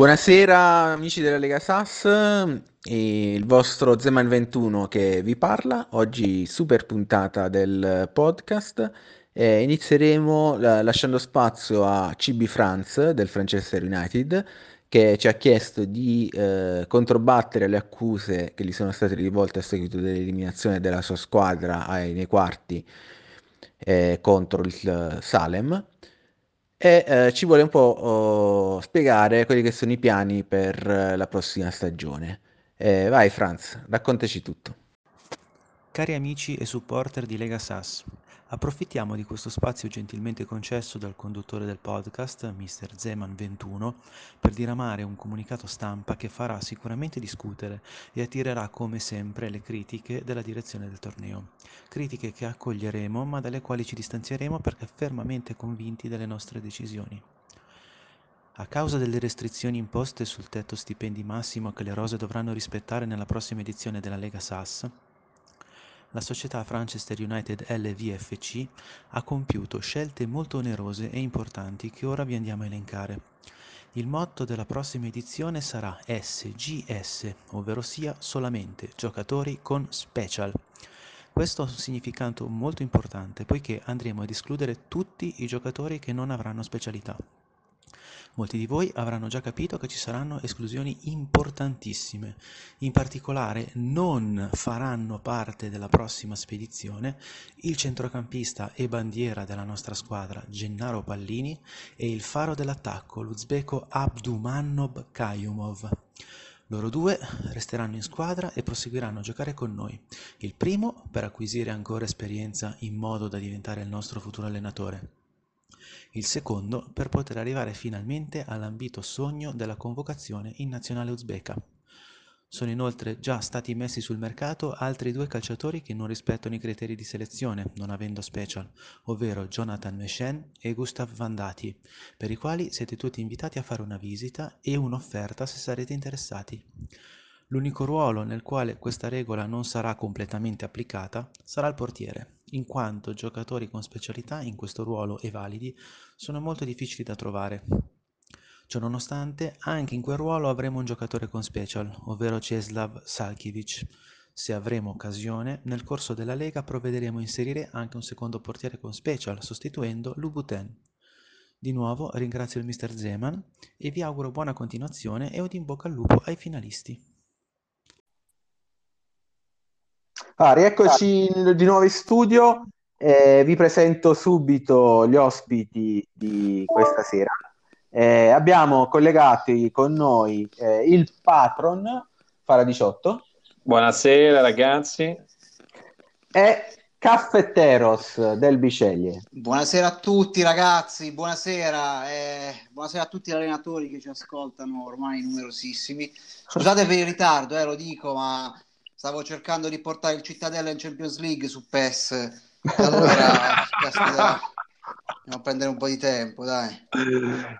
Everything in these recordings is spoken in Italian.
Buonasera amici della Lega Sass, e il vostro Zeman 21 che vi parla, oggi super puntata del podcast. Eh, inizieremo la- lasciando spazio a CB France del Manchester United che ci ha chiesto di eh, controbattere le accuse che gli sono state rivolte a seguito dell'eliminazione della sua squadra ai, nei quarti eh, contro il Salem e eh, ci vuole un po' oh, spiegare quelli che sono i piani per eh, la prossima stagione. Eh, vai Franz, raccontaci tutto. Cari amici e supporter di Lega Sass, approfittiamo di questo spazio gentilmente concesso dal conduttore del podcast, Mr. Zeman21, per diramare un comunicato stampa che farà sicuramente discutere e attirerà come sempre le critiche della direzione del torneo. Critiche che accoglieremo ma dalle quali ci distanzieremo perché fermamente convinti delle nostre decisioni. A causa delle restrizioni imposte sul tetto stipendi massimo che le rose dovranno rispettare nella prossima edizione della Lega Sass, la società Manchester United LVFC ha compiuto scelte molto onerose e importanti che ora vi andiamo a elencare. Il motto della prossima edizione sarà SGS, ovvero sia solamente giocatori con special. Questo ha un significato molto importante poiché andremo ad escludere tutti i giocatori che non avranno specialità. Molti di voi avranno già capito che ci saranno esclusioni importantissime, in particolare non faranno parte della prossima spedizione il centrocampista e bandiera della nostra squadra Gennaro Pallini e il faro dell'attacco l'uzbeko Abdumannob Kayumov. Loro due resteranno in squadra e proseguiranno a giocare con noi. Il primo per acquisire ancora esperienza in modo da diventare il nostro futuro allenatore il secondo per poter arrivare finalmente all'ambito sogno della convocazione in nazionale uzbeka. Sono inoltre già stati messi sul mercato altri due calciatori che non rispettano i criteri di selezione, non avendo special, ovvero Jonathan Meshen e Gustav Vandati, per i quali siete tutti invitati a fare una visita e un'offerta se sarete interessati. L'unico ruolo nel quale questa regola non sarà completamente applicata sarà il portiere in quanto giocatori con specialità in questo ruolo e validi sono molto difficili da trovare. Ciononostante, anche in quel ruolo avremo un giocatore con special, ovvero Ceslav Salkiewicz. Se avremo occasione, nel corso della Lega provvederemo a inserire anche un secondo portiere con special, sostituendo Lubuten. Di nuovo ringrazio il mister Zeman e vi auguro buona continuazione e un in bocca al lupo ai finalisti. Ah, rieccoci di nuovo in studio. Eh, vi presento subito gli ospiti di questa sera. Eh, abbiamo collegati con noi eh, il patron Fara 18. Buonasera ragazzi. E Caffetteros del Biceglie. Buonasera a tutti ragazzi, buonasera, eh, buonasera a tutti gli allenatori che ci ascoltano, ormai numerosissimi. Scusate per il ritardo, eh, lo dico, ma stavo cercando di portare il Cittadella in Champions League su PES. Allora, andiamo a prendere un po' di tempo, dai.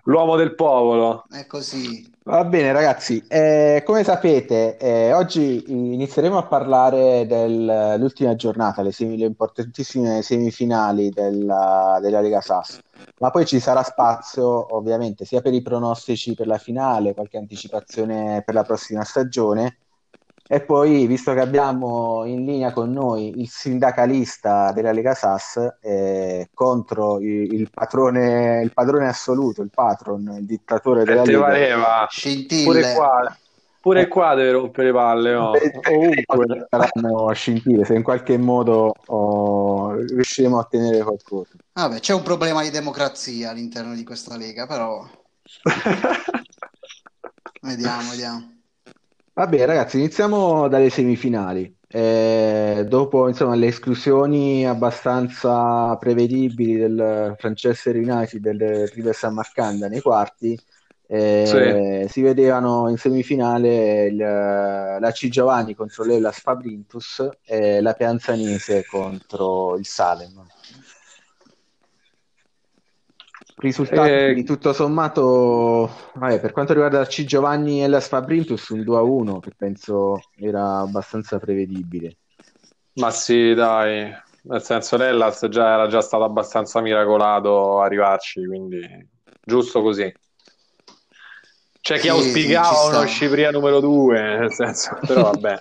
L'uomo del popolo. È così. Va bene, ragazzi. Eh, come sapete, eh, oggi inizieremo a parlare dell'ultima giornata, le, sem- le importantissime semifinali della, della Lega SAS. Ma poi ci sarà spazio, ovviamente, sia per i pronostici per la finale, qualche anticipazione per la prossima stagione e poi, visto che abbiamo in linea con noi il sindacalista della Lega Sass eh, contro il, il, patrone, il padrone assoluto, il patron, il dittatore della Lega, pareva. Pure qua, pure qua deve rompere palle. No? Ovunque saranno scintille, se in qualche modo oh, riusciremo a ottenere qualcosa. Vabbè, c'è un problema di democrazia all'interno di questa Lega, però... vediamo, vediamo. Vabbè, ragazzi, iniziamo dalle semifinali. Eh, dopo insomma, le esclusioni abbastanza prevedibili del Manchester United del River San Marcanda nei quarti, eh, si vedevano in semifinale il, la C Giovanni contro l'Elas Fabrintus e la Pianzanese contro il Salem risultati eh, tutto sommato, vabbè, per quanto riguarda C. Giovanni e la Fabrintus, un 2-1 che penso era abbastanza prevedibile. Ma sì, dai, nel senso l'Ellas già era già stato abbastanza miracolato arrivarci, quindi giusto così. C'è chi Sì, auspicava uno sta. Scipria numero due, nel senso, però vabbè,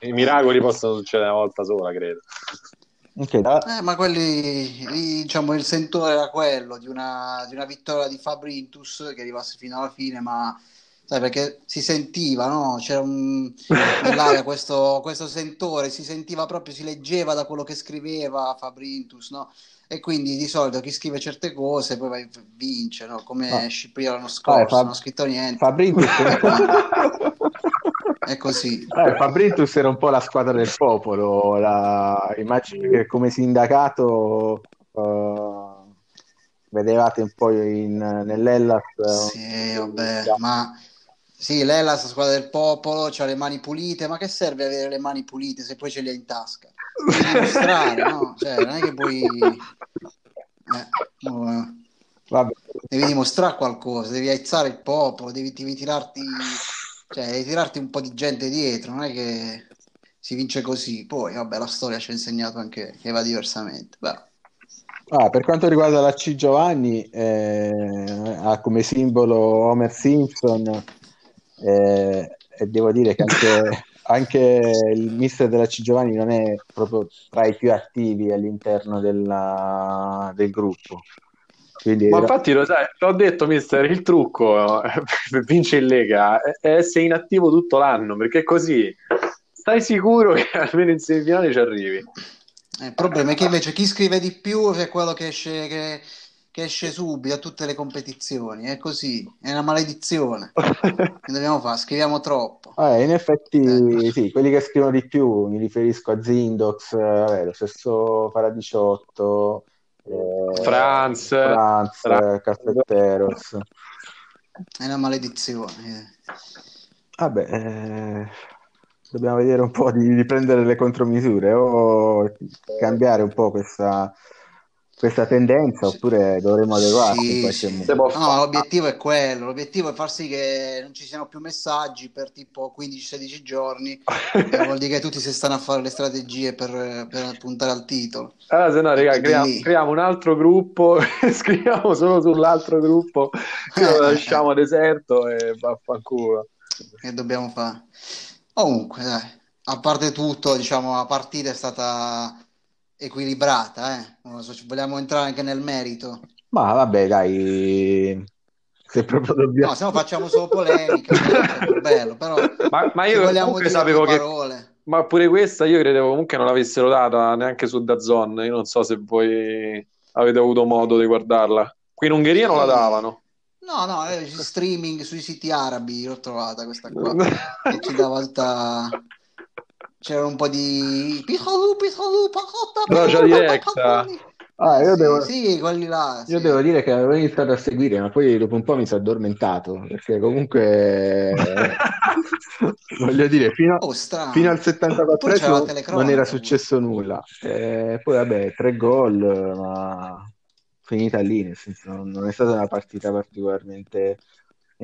i miracoli possono succedere una volta sola, credo. Ok, da- Eh, ma quelli, diciamo, il sentore era quello di una, di una vittoria di Fabrintus che arrivasse fino alla fine, ma sai perché si sentiva, no? C'era un, nell'aria questo, questo sentore, si sentiva proprio, si leggeva da quello che scriveva Fabrintus, no? E quindi di solito chi scrive certe cose poi vai- vince, no? Come Ah. Scipria l'anno Ah, scorso, Fab- non ha scritto niente. Fabrintus È così. Eh, Fabrintus era un po' la squadra del popolo, la... immagino che come sindacato eh, vedevate un po' in, nell'Ellas eh, Sì, vabbè, ma sì, è la squadra del popolo, ha le mani pulite, ma che serve avere le mani pulite se poi ce le hai in tasca? Dimostrare, no? Cioè, non è che puoi... eh, no, vabbè. devi dimostrare qualcosa, devi aizzare il popolo, devi, devi tirarti, cioè, devi tirarti un po' di gente dietro, non è che si vince così. Poi, vabbè, la storia ci ha insegnato anche che va diversamente. Beh, Ah, per quanto riguarda la C Giovanni, eh, ha come simbolo Homer Simpson eh, e devo dire che anche, anche il mister della C Giovanni non è proprio tra i più attivi all'interno della- del gruppo. Quindi Ma era- infatti lo sai, l'ho detto mister, il trucco eh, per vincere in Lega è è essere inattivo tutto l'anno, perché così stai sicuro che almeno in semifinale ci arrivi. Eh, Il problema è che invece chi scrive di più è quello che esce, che, che esce subito a tutte le competizioni. È così, è una maledizione. Che dobbiamo fare? Scriviamo troppo. Eh, in effetti, Eh. sì, quelli che scrivono di più, mi riferisco a Zindox, eh, vabbè, lo stesso Paradiciotto, eh, Franz, Franz, Fra- eh, Caffetteros. È una maledizione. Vabbè, eh, dobbiamo vedere un po' di, di prendere le contromisure o cambiare un po' questa, questa tendenza Sì. oppure dovremo adeguarci Sì, No, fare. l'obiettivo è quello. L'obiettivo è far sì che non ci siano più messaggi per tipo 15-16 giorni. E vuol dire che tutti si stanno a fare le strategie per, per puntare al titolo. Allora, se no, raga, creiamo, creiamo un altro gruppo, scriviamo solo sull'altro gruppo, che lo lasciamo deserto e vaffanculo. che dobbiamo fare? Comunque, dai, a parte tutto, diciamo, la partita è stata equilibrata, eh. Non so, vogliamo entrare anche nel merito. Ma vabbè, dai, se proprio dobbiamo... No, se no facciamo solo polemica, bello, però Ma, ma io vogliamo comunque dire sapevo che... parole. Ma pure questa io credevo comunque non l'avessero data neanche su DAZN, io non so se voi avete avuto modo di guardarla. Qui in Ungheria non la davano. No, no, eh, streaming sui siti arabi l'ho trovata questa qua, che ci dava tutta... C'era un po' di... Piccolo, piccolo, Rogia diretta. Ah, io devo, Sì, quelli là, io sì. devo dire che avevo iniziato a seguire, ma poi dopo un po' mi sono addormentato, perché comunque, voglio dire, fino, Oh, fino al Pure c'era la 74 telecronaca non era successo nulla. Eh, poi vabbè, tre gol, ma finita lì, nel senso non, non è stata una partita particolarmente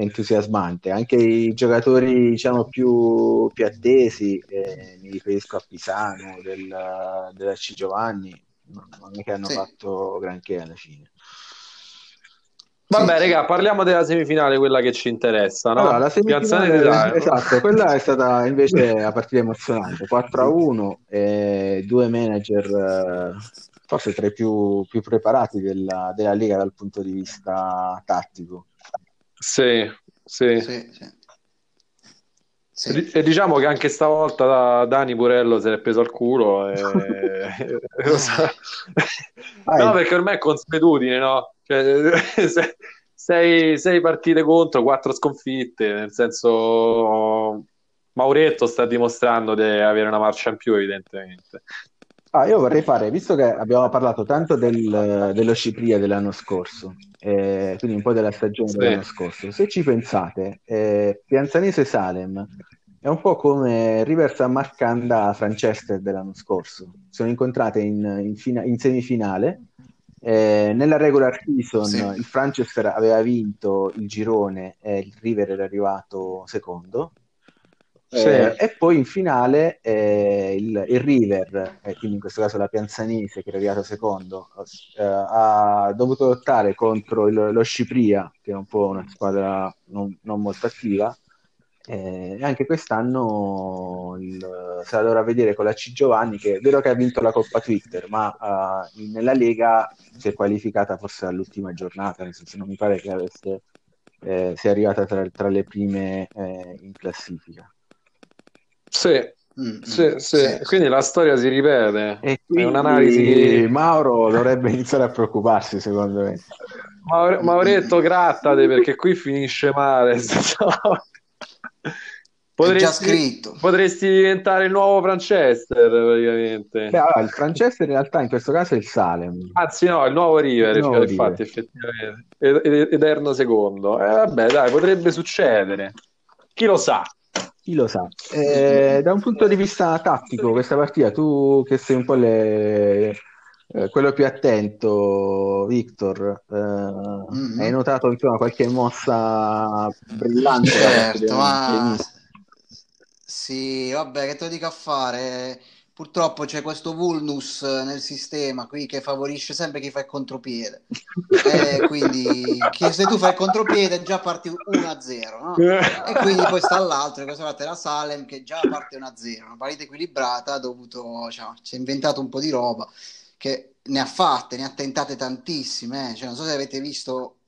entusiasmante. Anche i giocatori, diciamo, più, più attesi, eh, mi riferisco a Pisano, del, della C Giovanni, non è che hanno Sì. fatto granché alla fine. Vabbè, Sì, sì. raga, parliamo della semifinale, quella che ci interessa, no? Allora, la semifinale, di esatto, quella è stata invece la partita emozionante, 4 a 1, e due manager eh, forse tra i più, più preparati della, della Lega dal punto di vista tattico. Sì, sì. Sì, sì. E Sì. E diciamo che anche stavolta da- Dani Purello si è preso al culo e... No, perché ormai è consuetudine, no? Cioè, se- sei, sei partite contro, quattro sconfitte, nel senso Mauretto sta dimostrando di avere una marcia in più, evidentemente. Ah, io vorrei fare, visto che abbiamo parlato tanto del- dello Scipria dell'anno scorso, eh, quindi un po' della stagione Sì. dell'anno scorso, se ci pensate, eh, Pianzanese Salem è un po' come River San Marcanda Franchester dell'anno scorso. Sono incontrate in, in fina- in semifinale. eh, nella regular season Sì. il Franchester aveva vinto il girone e il River era arrivato secondo. Eh, e poi in finale eh, il, il, River, eh, quindi in questo caso la Pianzanese che era arrivato secondo, eh, ha dovuto lottare contro il, lo Scipria, che è un po' una squadra non, non molto attiva, eh, e anche quest'anno il, la dovrà vedere con la C Giovanni, che è vero che ha vinto la Coppa Twitter, ma uh, nella Lega si è qualificata forse all'ultima giornata, nel senso non mi pare che avesse, eh, sia arrivata tra, tra le prime eh, in classifica. Sì, Mm, sì, mm, sì. sì, quindi la storia si ripete. E è un'analisi. Mauro dovrebbe iniziare a preoccuparsi, secondo me. Maure... Mauretto, grattate perché qui finisce male. Potresti, potresti, diventare il nuovo Franchester praticamente. Beh, allora, il Franchester in realtà in questo caso è il Salem. Anzi, no, il nuovo River, il nuovo infatti, River. effettivamente. Eterno secondo. Eh, vabbè, dai, potrebbe succedere. Chi lo sa? Chi lo sa. Eh, da un punto di vista tattico, questa partita, tu che sei un po' le, eh, quello più attento, Victor, eh, mm-hmm. hai notato insomma, qualche mossa brillante? Certo, ma... Sì, vabbè, che te lo dico a fare? Purtroppo c'è questo vulnus nel sistema qui che favorisce sempre chi fa il contropiede. e quindi se tu fai il contropiede già parti 1-0, no? E quindi poi sta l'altro, questa volta era Salem che già parte 1-0, una partita equilibrata, ha dovuto, cioè, si è inventato un po' di roba che ne ha fatte, ne ha tentate tantissime. Eh? Cioè, non so se avete visto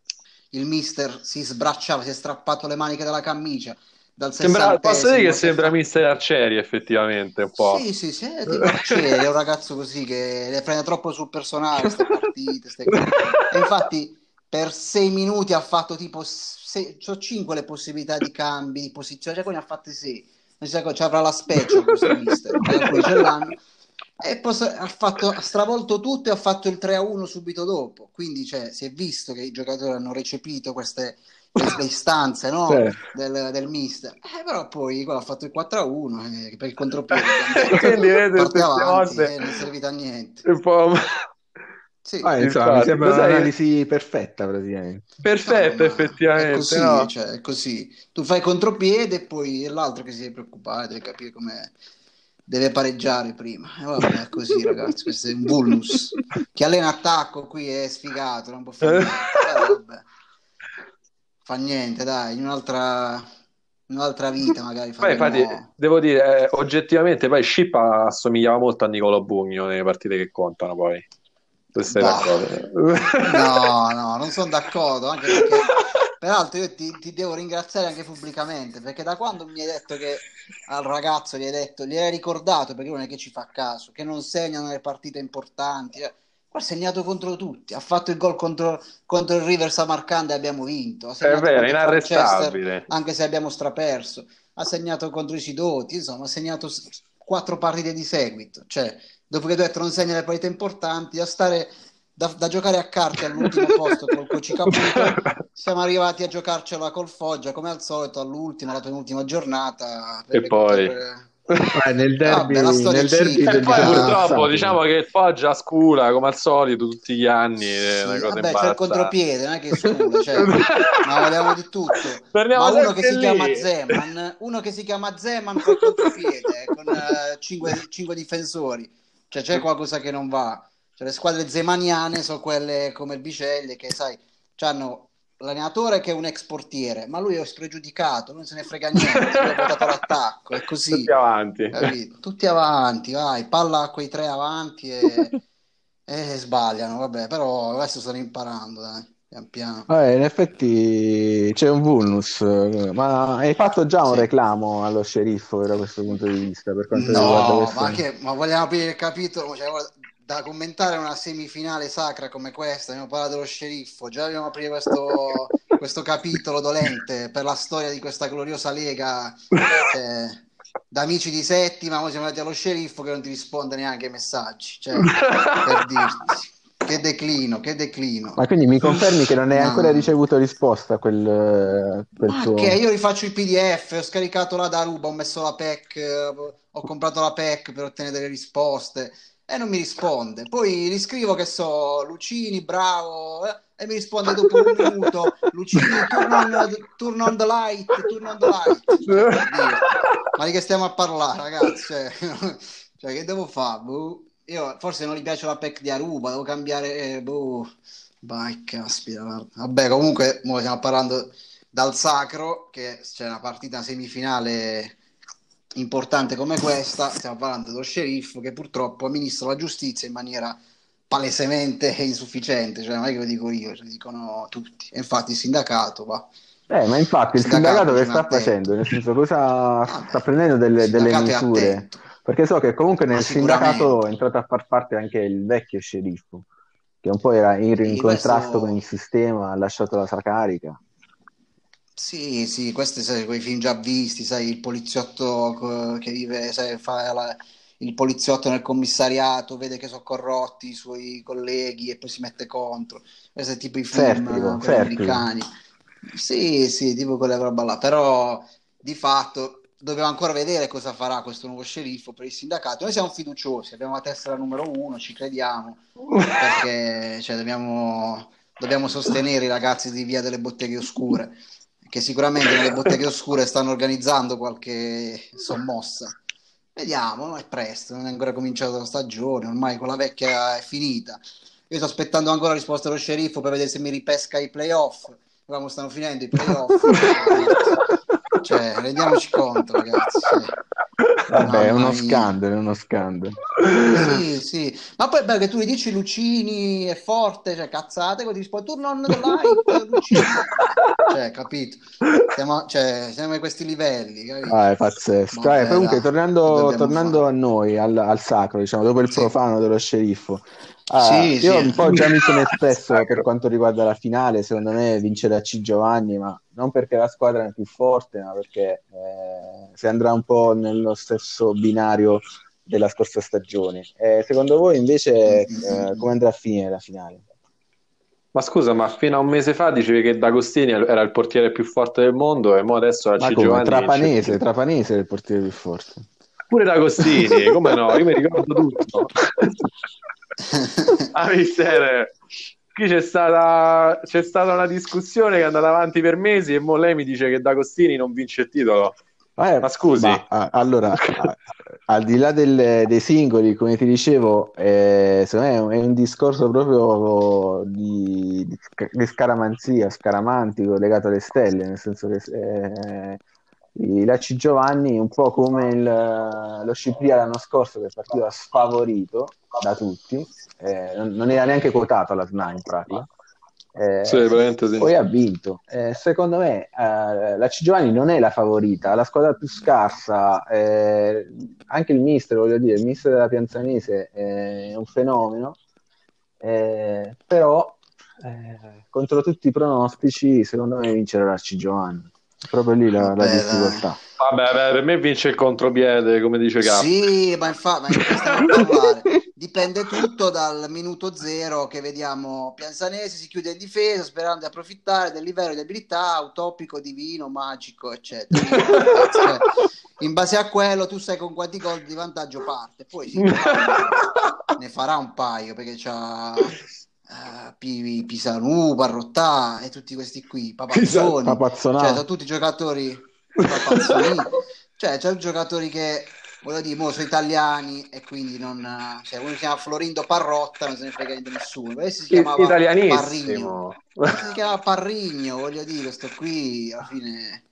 il mister si sbracciava, si è strappato le maniche dalla camicia dal sembra, posso dire che sembra. Mister Arcieri effettivamente un po'. Sì, sì, sì, è tipo Arcieri, è un ragazzo così che le prende troppo sul personale queste partite, queste e infatti per sei minuti ha fatto tipo sei, cioè, cinque le possibilità di cambi di posizione, cioè poi ne ha fatte sei. Non si sa, ci avrà la specie questo mister, poi ce l'hanno. E poi ha, fatto, ha stravolto tutto e ha fatto il 3-1 subito dopo. Quindi cioè, si è visto che i giocatori hanno recepito queste, le istanze no? certo. del, del, mister. Eh, però poi quello ha fatto il 4 a 1 eh, per il contropiede. Quindi vedete, avanti, eh, non è servito a niente. Un po'... Sì. Ah, insomma, mi sembra un'analisi perfetta praticamente. Perfetta, no, effettivamente. È così, no? cioè, è così. Tu fai contropiede e poi l'altro che si deve preoccupare, deve capire come deve pareggiare prima. E vabbè, è così, ragazzi. Questo è un vulnus. Chi allena attacco qui è sfigato, non può fare niente. Fa niente, dai, in un'altra, in un'altra vita magari. Poi, infatti, devo dire, eh, oggettivamente, poi Ship assomigliava molto a Nicolo Bugno nelle partite che contano, poi. Tu stai d'accordo? No, no, non sono d'accordo, anche perché peraltro io ti, ti, devo ringraziare anche pubblicamente, perché da quando mi hai detto che al ragazzo gli hai detto, gli hai ricordato, perché non è che ci fa caso, che non segnano le partite importanti, Qua ha segnato contro tutti, ha fatto il gol contro, contro il River Samarcanda e abbiamo vinto. Ha è vero, inarrestabile. Anche se abbiamo straperso. Ha segnato contro i Sidoti, insomma, ha segnato quattro partite di seguito. Cioè, dopo che tu hai detto non segna le partite importanti, a stare da, da, giocare a carte all'ultimo posto col Coci Caputo, siamo arrivati a giocarcela col Foggia come al solito all'ultima, la penultima giornata. E poi... Per eh, nel derby, ah, nel derby e poi purtroppo diciamo che il Foggia scula come al solito tutti gli anni sì, vabbè, c'è il contropiede non è che scula cioè, ma vogliamo di tutto. Torniamo ma uno che si chiama Zeman uno che si chiama Zeman il contropiede con uh, cinque, cinque, difensori. Cioè c'è qualcosa che non va. Cioè, le squadre zemaniane sono quelle come il Biceglie che sai hanno l'allenatore che è un ex portiere, ma lui è spregiudicato, non se ne frega niente, lui ha votato l'attacco, è così. Tutti avanti. Capito? Tutti avanti, vai, palla a quei tre avanti e, e sbagliano, vabbè, però adesso stanno imparando, dai. Pian piano. Vabbè, in effetti c'è un vulnus, ma hai fatto già un sì. reclamo allo sceriffo da questo punto di vista? Per quanto no, riguarda questo... ma, che, ma vogliamo aprire il capitolo? Cioè, da commentare una semifinale sacra come questa, abbiamo parlato dello sceriffo, già dobbiamo aprire questo, questo capitolo dolente per la storia di questa gloriosa lega. Eh, da amici di settima, ora siamo andati allo sceriffo che non ti risponde neanche ai messaggi, cioè, per dirti. Che declino, che declino. Ma quindi mi confermi che non hai ancora ricevuto risposta a quel, quel Ma tuo... che io rifaccio i PDF, ho scaricato la Daruba, ho messo la PEC, ho comprato la PEC per ottenere delle risposte e non mi risponde. Poi gli scrivo che so, Lucini, bravo, eh, e mi risponde dopo un minuto, Lucini, turn on, turn on the light, turn on the light. Cioè, ma di che stiamo a parlare, ragazzi? Cioè, cioè che devo fare? Boh. Io forse non gli piace la PEC di Aruba, devo cambiare... Eh, boh. Vai, caspita. Vabbè, comunque, stiamo parlando dal sacro, che c'è una partita semifinale importante come questa, stiamo parlando dello sceriffo che purtroppo amministra la giustizia in maniera palesemente insufficiente, cioè non è che lo dico io, lo dicono tutti. E infatti il sindacato va. Eh, ma infatti il sindacato, sindacato che sta attento. facendo? Nel senso, cosa ah, sta prendendo delle, delle misure? Perché so che comunque nel sindacato è entrato a far parte anche il vecchio sceriffo, che un po' era in, in contrasto questo... con il sistema, ha lasciato la sua carica. Sì, sì, questi sai, quei film già visti, sai, il poliziotto che vive, sai, fa la, il poliziotto nel commissariato, vede che sono corrotti i suoi colleghi e poi si mette contro. Questo è tipo i film fertico, fertico. americani. Sì, sì, tipo quella roba là, però di fatto dobbiamo ancora vedere cosa farà questo nuovo sceriffo per il sindacato. Noi siamo fiduciosi, abbiamo la tessera numero uno, ci crediamo, perché cioè, dobbiamo, dobbiamo sostenere i ragazzi di Via delle Botteghe Oscure che sicuramente nelle botteghe oscure stanno organizzando qualche sommossa. Vediamo, no? è presto, non è ancora cominciata la stagione, ormai con la vecchia è finita. Io sto aspettando ancora la risposta dello sceriffo per vedere se mi ripesca i playoff. Come stanno finendo i playoff. cioè, rendiamoci conto, ragazzi. Vabbè, è uno scandalo, è uno scandalo. Sì, sì. Ma poi perché tu gli dici Lucini è forte, cioè cazzate, poi ti rispondi tu non light, Lucini. cioè, capito? Siamo, cioè, siamo a questi livelli, capito? Ah, è pazzesco. Vabbè, eh, comunque, tornando, tornando a noi, al, al, sacro, diciamo, dopo il sì. profano dello sceriffo. Ah, sì, io sì. un po' già mi sono espresso per quanto riguarda la finale, secondo me vincerà C Giovanni, ma non perché la squadra è più forte, ma perché eh, si andrà un po' nello stesso binario della scorsa stagione. Eh, secondo voi invece eh, come andrà a finire la finale? Ma scusa, ma fino a un mese fa dicevi che D'Agostini era il portiere più forte del mondo e mo adesso la C Giovanni Trapanese. Trapanese è il portiere più forte. Pure D'Agostini, come no? Io mi ricordo tutto. a mister, qui c'è stata, c'è stata una discussione che è andata avanti per mesi e mo lei mi dice che D'Agostini non vince il titolo. Eh, ma scusi, ma, allora, al di là del, dei singoli, come ti dicevo, eh, secondo me è un discorso proprio di, di, di scaramanzia, scaramantico, legato alle stelle, nel senso che eh, i Lacci Giovanni, un po' come il, lo Scipria l'anno scorso, che partiva sfavorito da tutti, eh, non, era neanche quotato alla SNA in pratica. Eh, sì, sì. Poi ha vinto. Eh, secondo me eh, la C Giovanni non è la favorita, la squadra più scarsa, eh, anche il mister, voglio dire, il mister della Pianzanese è un fenomeno, eh, però eh, contro tutti i pronostici, secondo me vincerà la C Giovanni. Proprio lì la, la difficoltà. Vabbè, beh, per me vince il contropiede, come dice Capo. Sì, ma infatti, dipende tutto dal minuto zero che vediamo Pianzanesi si chiude in difesa sperando di approfittare del livello di abilità utopico, divino, magico, eccetera. Cioè, in base a quello tu sai con quanti gol di vantaggio parte, poi sì, ne farà un paio perché c'ha uh, Pisanu, Parrottà e tutti questi qui, Papazzoni, cioè sono tutti giocatori cioè c'è giocatori che voglio dire, mo sono italiani e quindi non cioè uno si chiama Florindo Parrotta, non se ne frega niente nessuno. Questo si chiamava Parrigno. si chiama Parrigno, voglio dire, questo qui alla fine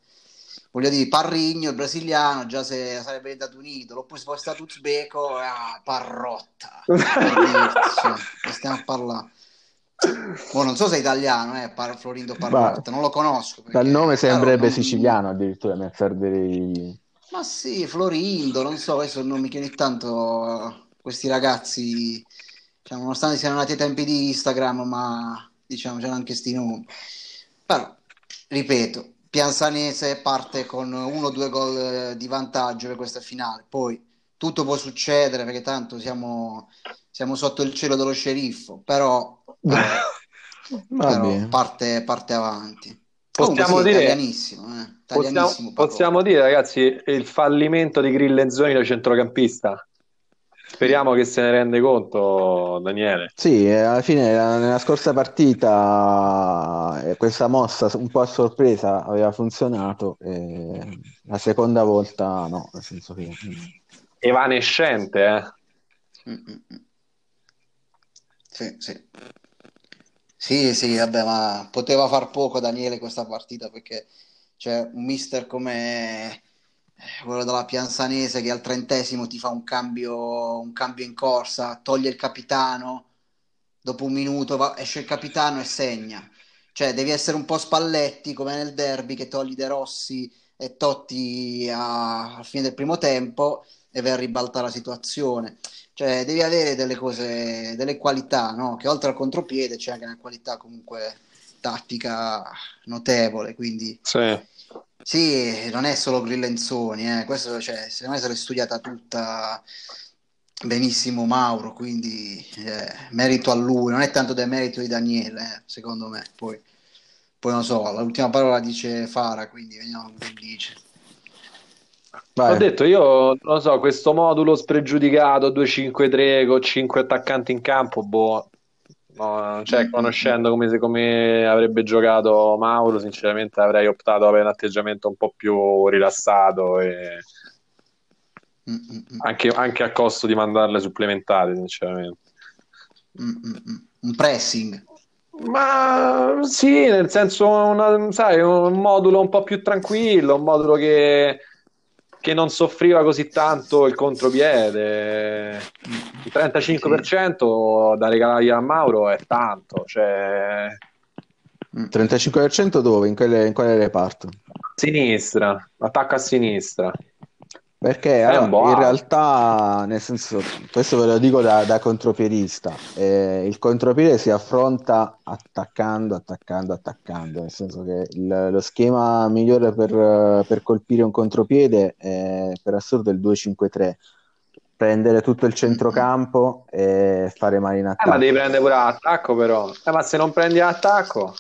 voglio dire, Parrigno, il brasiliano, già se sarebbe diventato un idolo, oppure se fosse stato uzbeko, ah, Parrotta. cioè, stiamo a parlare. Oh, non so se è italiano, eh, Par- Florindo Parrotta, non lo conosco. Dal nome sembrerebbe non... siciliano addirittura, mi perderei... Ma sì, Florindo, non so, adesso non mi chiede tanto questi ragazzi, diciamo, nonostante siano nati ai tempi di Instagram, ma diciamo c'erano anche sti nomi. Però, ripeto, Pianzanese parte con uno o due gol di vantaggio per questa finale, poi tutto può succedere perché tanto siamo, siamo sotto il cielo dello sceriffo, però però parte, parte, avanti. Possiamo, sì, dire, eh. possiamo, possiamo dire, ragazzi, il fallimento di Grillenzoni da centrocampista. speriamo che se ne rende conto Daniele. Sì, eh, alla fine eh, nella scorsa partita eh, questa mossa un po' a sorpresa aveva funzionato, e la seconda volta no, nel senso che... Evanescente, eh? Mm-mm. Sì, sì. Sì, sì, vabbè, ma poteva far poco Daniele questa partita perché c'è un mister come eh, quello della Pianzanese che al trentesimo ti fa un cambio, un cambio in corsa, toglie il capitano, dopo un minuto va- esce il capitano e segna. Cioè, devi essere un po' Spalletti come nel derby che togli De Rossi e Totti a, a fine del primo tempo e a ribaltare la situazione. Cioè, devi avere delle cose, delle qualità, no? Che oltre al contropiede c'è anche una qualità comunque tattica notevole, quindi Sì. sì, non è solo Grillenzoni, eh. Questo, cioè, secondo me se l'è studiata tutta benissimo Mauro, quindi eh, merito a lui, non è tanto del merito di Daniele, eh, secondo me. Poi, poi non so, l'ultima parola dice Fara, quindi vediamo che dice. Vai. Ho detto io, non lo so, questo modulo spregiudicato 2-5-3 con 5 attaccanti in campo, boh, no, cioè conoscendo come, come avrebbe giocato Mauro, sinceramente avrei optato per un atteggiamento un po' più rilassato e mm, mm, mm, anche, anche a costo di mandarle supplementate, sinceramente. Un pressing. Ma sì, nel senso, una- sai, un modulo un po' più tranquillo, un modulo che, che non soffriva così tanto il contropiede. Il 35% da regalare a Mauro è tanto, cioè, Mm. 35% dove? In quale, in quale reparto? sinistra, attacco a sinistra. Perché allora, in realtà, nel senso, questo ve lo dico da, da contropiedista, eh, il contropiede si affronta attaccando, attaccando, attaccando, nel senso che il- lo schema migliore per, per colpire un contropiede è per assurdo il 2-5-3, prendere tutto il centrocampo e fare male in Eh, ma attacco. devi prendere pure l'attacco, però. Eh, ma se non prendi l'attacco,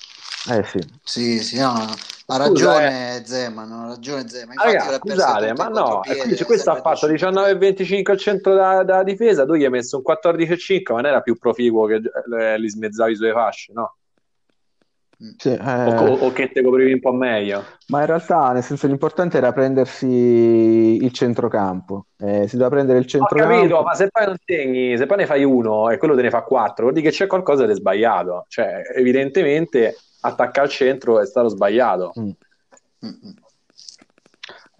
Eh sì, Sì, sì, no, no. Ha ragione Zeman, ha ragione Zeman. Raga, scusate, ma no, contropiede, e quindi questo ha fatto 2-5-3. 19,25 al centro da, da difesa, tu gli hai messo un 14,5, ma non era più proficuo che eh, li smezzavi sulle fasce, no? sì, O, eh, o- o che te coprivi un po' meglio. ma in realtà, nel senso, l'importante era prendersi il centrocampo, Eh, si doveva prendere il Ho capito, centrocampo. ma se poi non segni, se poi ne fai uno e quello te ne fa quattro, vuol dire che c'è qualcosa di sbagliato. Cioè, evidentemente attaccare al centro è stato sbagliato. Mm.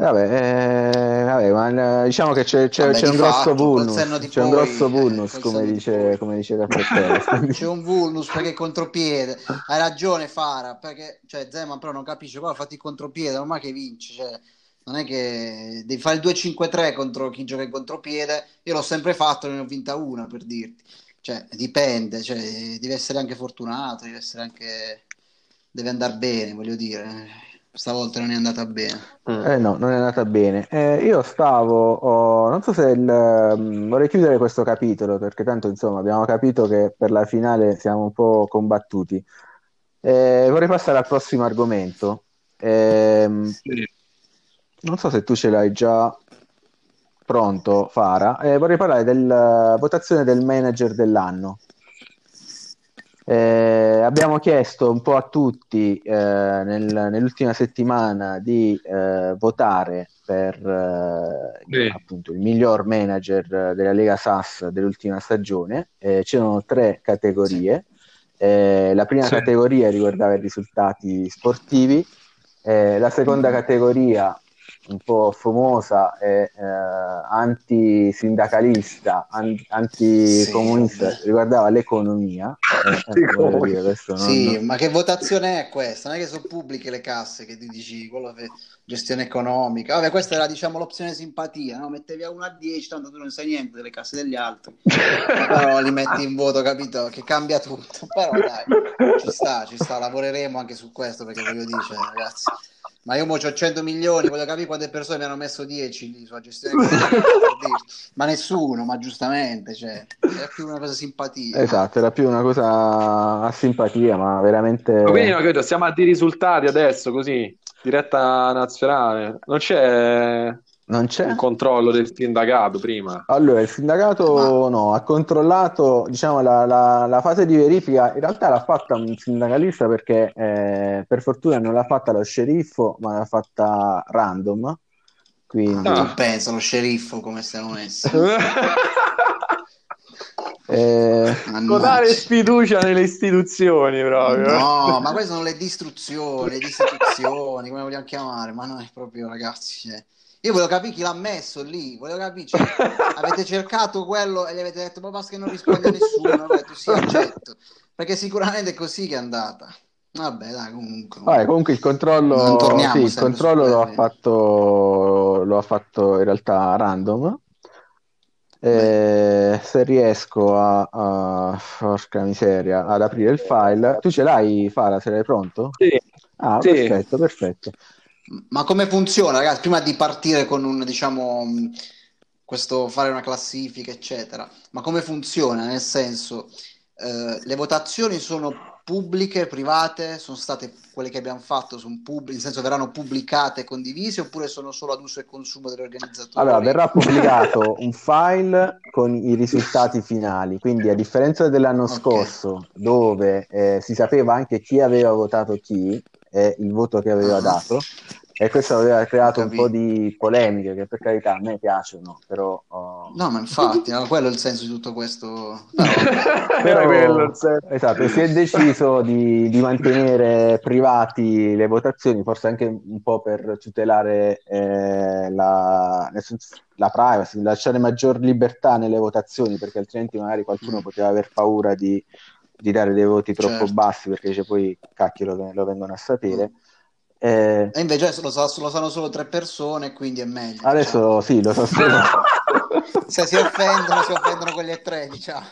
Vabbè, eh, vabbè, ma eh, diciamo che c'è, c'è- Vabbè, c'è un grosso fatto, col vulnus, c'è un poi, grosso eh, vulnus, come dice, come dice C'è un vulnus perché contropiede. Hai ragione, Fara. Perché cioè, Zeman però non capisce. Qua ha fatto il contropiede, non è che vince. Cioè, non è che devi fare il 2-5-3 contro chi gioca in contropiede. Io l'ho sempre fatto e ne ho vinta una per dirti. Cioè, dipende. Cioè, devi essere anche fortunato, deve essere anche. Deve andare bene, voglio dire. Stavolta non è andata bene. Mm. Eh no, non è andata bene. Eh, io stavo, oh, non so se il, mm, vorrei chiudere questo capitolo perché tanto insomma abbiamo capito che per la finale siamo un po' combattuti. Eh, vorrei passare al prossimo argomento. Ehm, Sì. non so se tu ce l'hai già pronto, Fara. Eh, vorrei parlare della votazione del manager dell'anno. Eh, abbiamo chiesto un po' a tutti eh, nel- nell'ultima settimana di eh, votare per eh, appunto il miglior manager della Lega SAS dell'ultima stagione. Eh, c'erano tre categorie. Eh, la prima Sì. categoria riguardava i risultati sportivi, la seconda categoria un po' famosa è eh, antisindacalista, an- anticomunista, Sì. riguardava l'economia. Eh, eh, dire, Sì, non- ma che votazione è questa? Non è che sono pubbliche le casse che tu dici, quello che gestione economica. Vabbè, questa era diciamo l'opzione simpatia, no? Mettevi a 1 a 10, tanto tu non sai niente delle casse degli altri. Però li metti in voto, capito? Che cambia tutto. Però dai, ci sta, ci sta, lavoreremo anche su questo perché voglio dire, cioè, ragazzi, ma io mo ho 100 milioni, voglio capire quante persone mi hanno messo 10 lì sulla gestione ma nessuno, ma giustamente, cioè, è più una cosa simpatia. Esatto, era più una cosa a simpatia, ma veramente... Ma Quindi, no, capito, siamo a di risultati adesso, così, diretta nazionale. Non c'è, Non c'è? un controllo del sindacato prima. Allora, il sindacato no, ha controllato, diciamo, la, la- la fase di verifica, in realtà l'ha fatta un sindacalista perché eh, per fortuna non l'ha fatta lo sceriffo, ma l'ha fatta random, quindi Ah. Tu pensa, lo sceriffo come stiamo messi. eh, Totale Mannaggia. sfiducia nelle istituzioni proprio. No, ma queste sono le distruzioni, le distruzioni, come vogliamo chiamare, ma non è proprio ragazzi. cioè. Io volevo capire chi l'ha messo lì, volevo capire, cioè, avete cercato quello e gli avete detto, ma basta che non risponde a nessuno, ho detto sì, accetto, perché sicuramente è così che è andata. Vabbè, dai, comunque. vabbè, comunque il controllo, sì, il controllo lo ha fatto, lo ha fatto in realtà random. Eh, se riesco a, a- porca miseria, ad aprire il file, tu ce l'hai, Fara? Se l'hai pronto? Sì. Ah, Sì. perfetto, perfetto. Ma come funziona, ragazzi? Prima di partire con un, diciamo, questo fare una classifica, eccetera, ma come funziona? Nel senso, eh, le votazioni sono pubbliche, private? Sono state quelle che abbiamo fatto, sono pubbliche, nel senso verranno pubblicate e condivise oppure sono solo ad uso e consumo degli organizzatori? Allora, verrà pubblicato un file con i risultati finali, quindi a differenza dell'anno Ok. scorso, dove eh, si sapeva anche chi aveva votato chi e il voto che aveva dato, e questo aveva creato un po' di polemiche, che per carità a me piacciono, però... oh, No, ma infatti, no, quello è il senso di tutto questo. Era quello il senso. Esatto, si è deciso di, di mantenere privati le votazioni, forse anche un po' per tutelare eh, la, nel senso, la privacy, lasciare maggior libertà nelle votazioni, perché altrimenti magari qualcuno Mm. poteva aver paura di, di dare dei voti troppo Certo. bassi, perché dice poi cacchio lo, lo vengono a sapere. Eh, E invece lo, sa- lo sanno solo tre persone, quindi è meglio. diciamo. adesso sì, lo so solo. Se si offendono, si offendono quelli e tre, diciamo.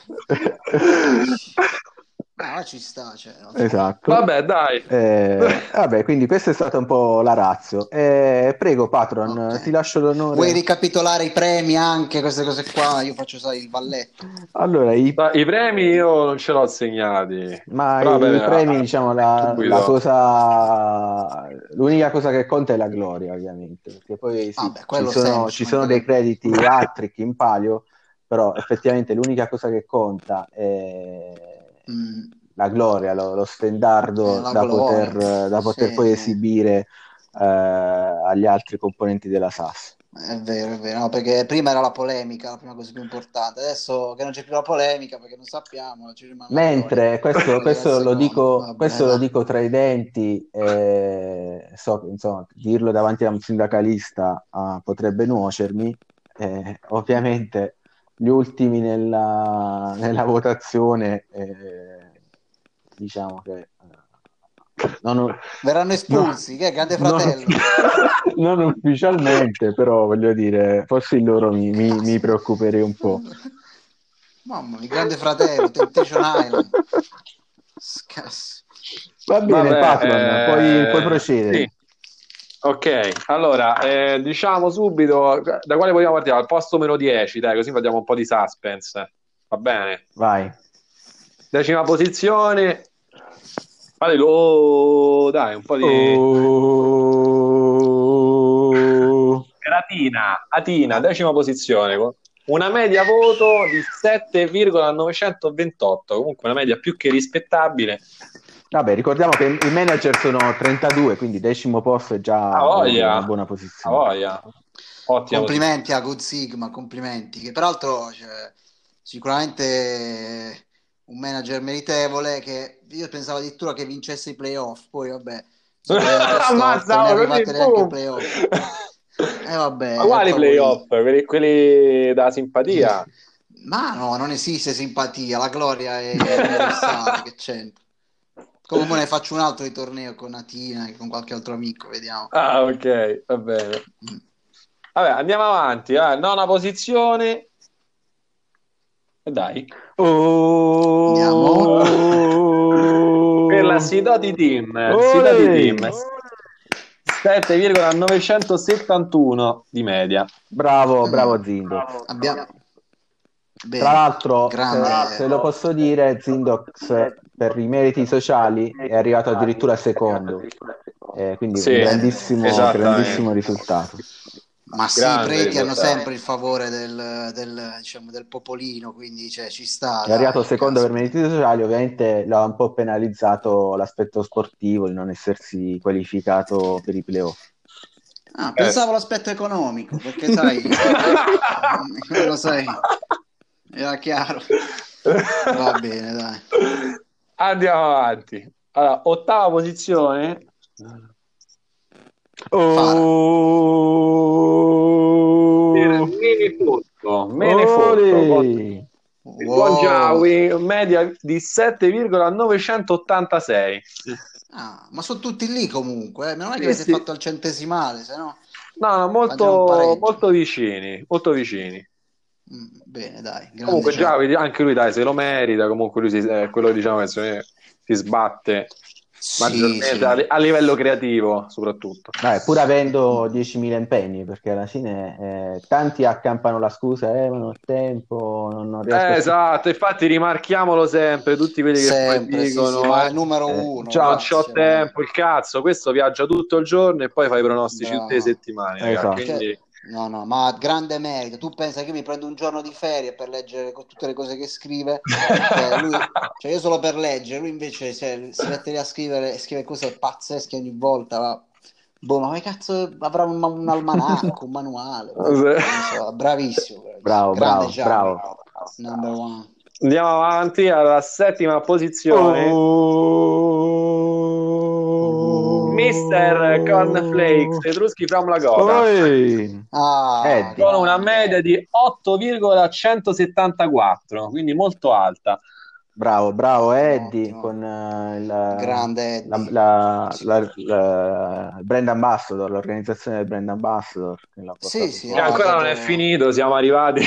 No, ma ci sta, cioè, so. Esatto. Vabbè, dai. Eh, vabbè, quindi questa è stata un po' la razio. Eh, prego, Patron, Ok. ti lascio l'onore. Vuoi ricapitolare i premi anche, queste cose qua? Io faccio, sai, il valletto. Allora, i, Ma I premi io non ce l'ho segnati. ma Però, i vabbè, premi, ah, diciamo, la, la cosa, l'unica cosa che conta è la gloria, ovviamente, perché poi sì, Vabbè, ci quello sono, ci ci sono dei crediti hat-trick in palio, però effettivamente l'unica cosa che conta è Mm, la gloria, lo, lo stendardo Eh, da gloria, poter, da poter sì, poi esibire eh, agli altri componenti della SAS. È vero, è vero, no, perché prima era la polemica, la prima cosa più importante. Adesso che non c'è più la polemica, perché non sappiamo, Mentre questo, questo lo dico, questo lo dico tra i denti, eh, so che insomma, dirlo davanti a un sindacalista ah, potrebbe nuocermi. eh, ovviamente gli ultimi nella, nella votazione, eh, diciamo che eh, non, Verranno espulsi, che è Grande non- Fratello. non ufficialmente, però voglio dire, fossi loro mi, mi- mi preoccuperei un po'. Mamma mia, Grande Fratello, Temptation Island. Scazzo. Va bene, Vabbè, Patron, eh, puoi, puoi procedere. sì. Ok, allora eh, diciamo subito da quale vogliamo partire? Al posto meno 10, dai, così facciamo un po' di suspense. Va bene. Vai. Decima posizione. Fatelo, oh, dai, un po' di Oh. Atina, Atina, decima posizione, una media voto di 7,928, comunque una media più che rispettabile. Vabbè, ricordiamo che i manager sono 32, quindi decimo posto è già Ah, una buona posizione. voglia. Ottimo. Complimenti a Good Sigma, complimenti. Che peraltro cioè, sicuramente un manager meritevole che io pensavo addirittura che vincesse i playoff, poi vabbè. Ammazza, è oh, ai boom. playoff. Eh vabbè, Ma quali playoff? Quelli, quelli da simpatia? Ma no, non esiste simpatia, la gloria è universale, che c'entra. Comunque ne faccio un altro di torneo con Natina e con qualche altro amico, vediamo. Ah, ok, va bene. Vabbè, andiamo avanti. eh. Nona posizione. E dai. Oh. Per la Sidoti Team. Olè. Sidoti Team. 7,971 di media. Bravo, bravo Zindox. Abbiamo... Bene, Tra l'altro, grande- se, se lo posso dire, Zindox per i meriti sociali è arrivato addirittura secondo, Eh, quindi Sì, un grandissimo, grandissimo risultato. Ma sì, i preti hanno sempre il favore del, del, diciamo, del popolino, quindi cioè, ci sta. È arrivato secondo per meriti sociali, ovviamente l'ha un po' penalizzato l'aspetto sportivo di non essersi qualificato per i playoff. Ah, pensavo eh. l'aspetto economico, perché sai, lo sai, era chiaro. Va bene, dai. Andiamo avanti. Allora, ottava posizione. Oh. Me ne fotto, me ne fotto. Il buon Giawi, media di 7,986. Ah, ma sono tutti lì comunque, eh? non è che avete sì. fatto al centesimale, se no... No, no molto, molto vicini, molto vicini. Mm, bene, dai. Comunque Giavi, anche lui dai, se lo merita, comunque lui si, è quello diciamo che si sbatte maggiormente sì, sì. A, a, livello creativo soprattutto Beh, pur avendo 10.000 impegni perché alla fine eh, tanti accampano la scusa eh ma non ho tempo non, non eh, esatto infatti rimarchiamolo sempre tutti quelli che sempre, poi dicono sì, il numero eh, uno ciao, non c'ho tempo il cazzo questo viaggia tutto il giorno e poi fai i pronostici no. tutte le settimane esatto. quindi No, no, ma grande merito. Tu pensa che mi prendo un giorno di ferie per leggere tutte le cose che scrive? Cioè, lui, cioè io solo per leggere, lui invece cioè, si mette lì a scrivere, scrive cose pazzesche ogni volta. Va. Boh, ma che cazzo avrà un, un almanacco, un manuale? So, bravissimo. Bravo, bravo, bravo. Number one. Andiamo avanti alla settima posizione. Oh. Mister Cornflakes Etruschi from Lagoda ah, con una media di 8,174 quindi molto alta. Bravo, bravo Eddie no, con uh, il, Grande Eddie. La, la, la, il brand ambassador, l'organizzazione del brand ambassador. Sì, sì, no, ancora non è finito, siamo arrivati.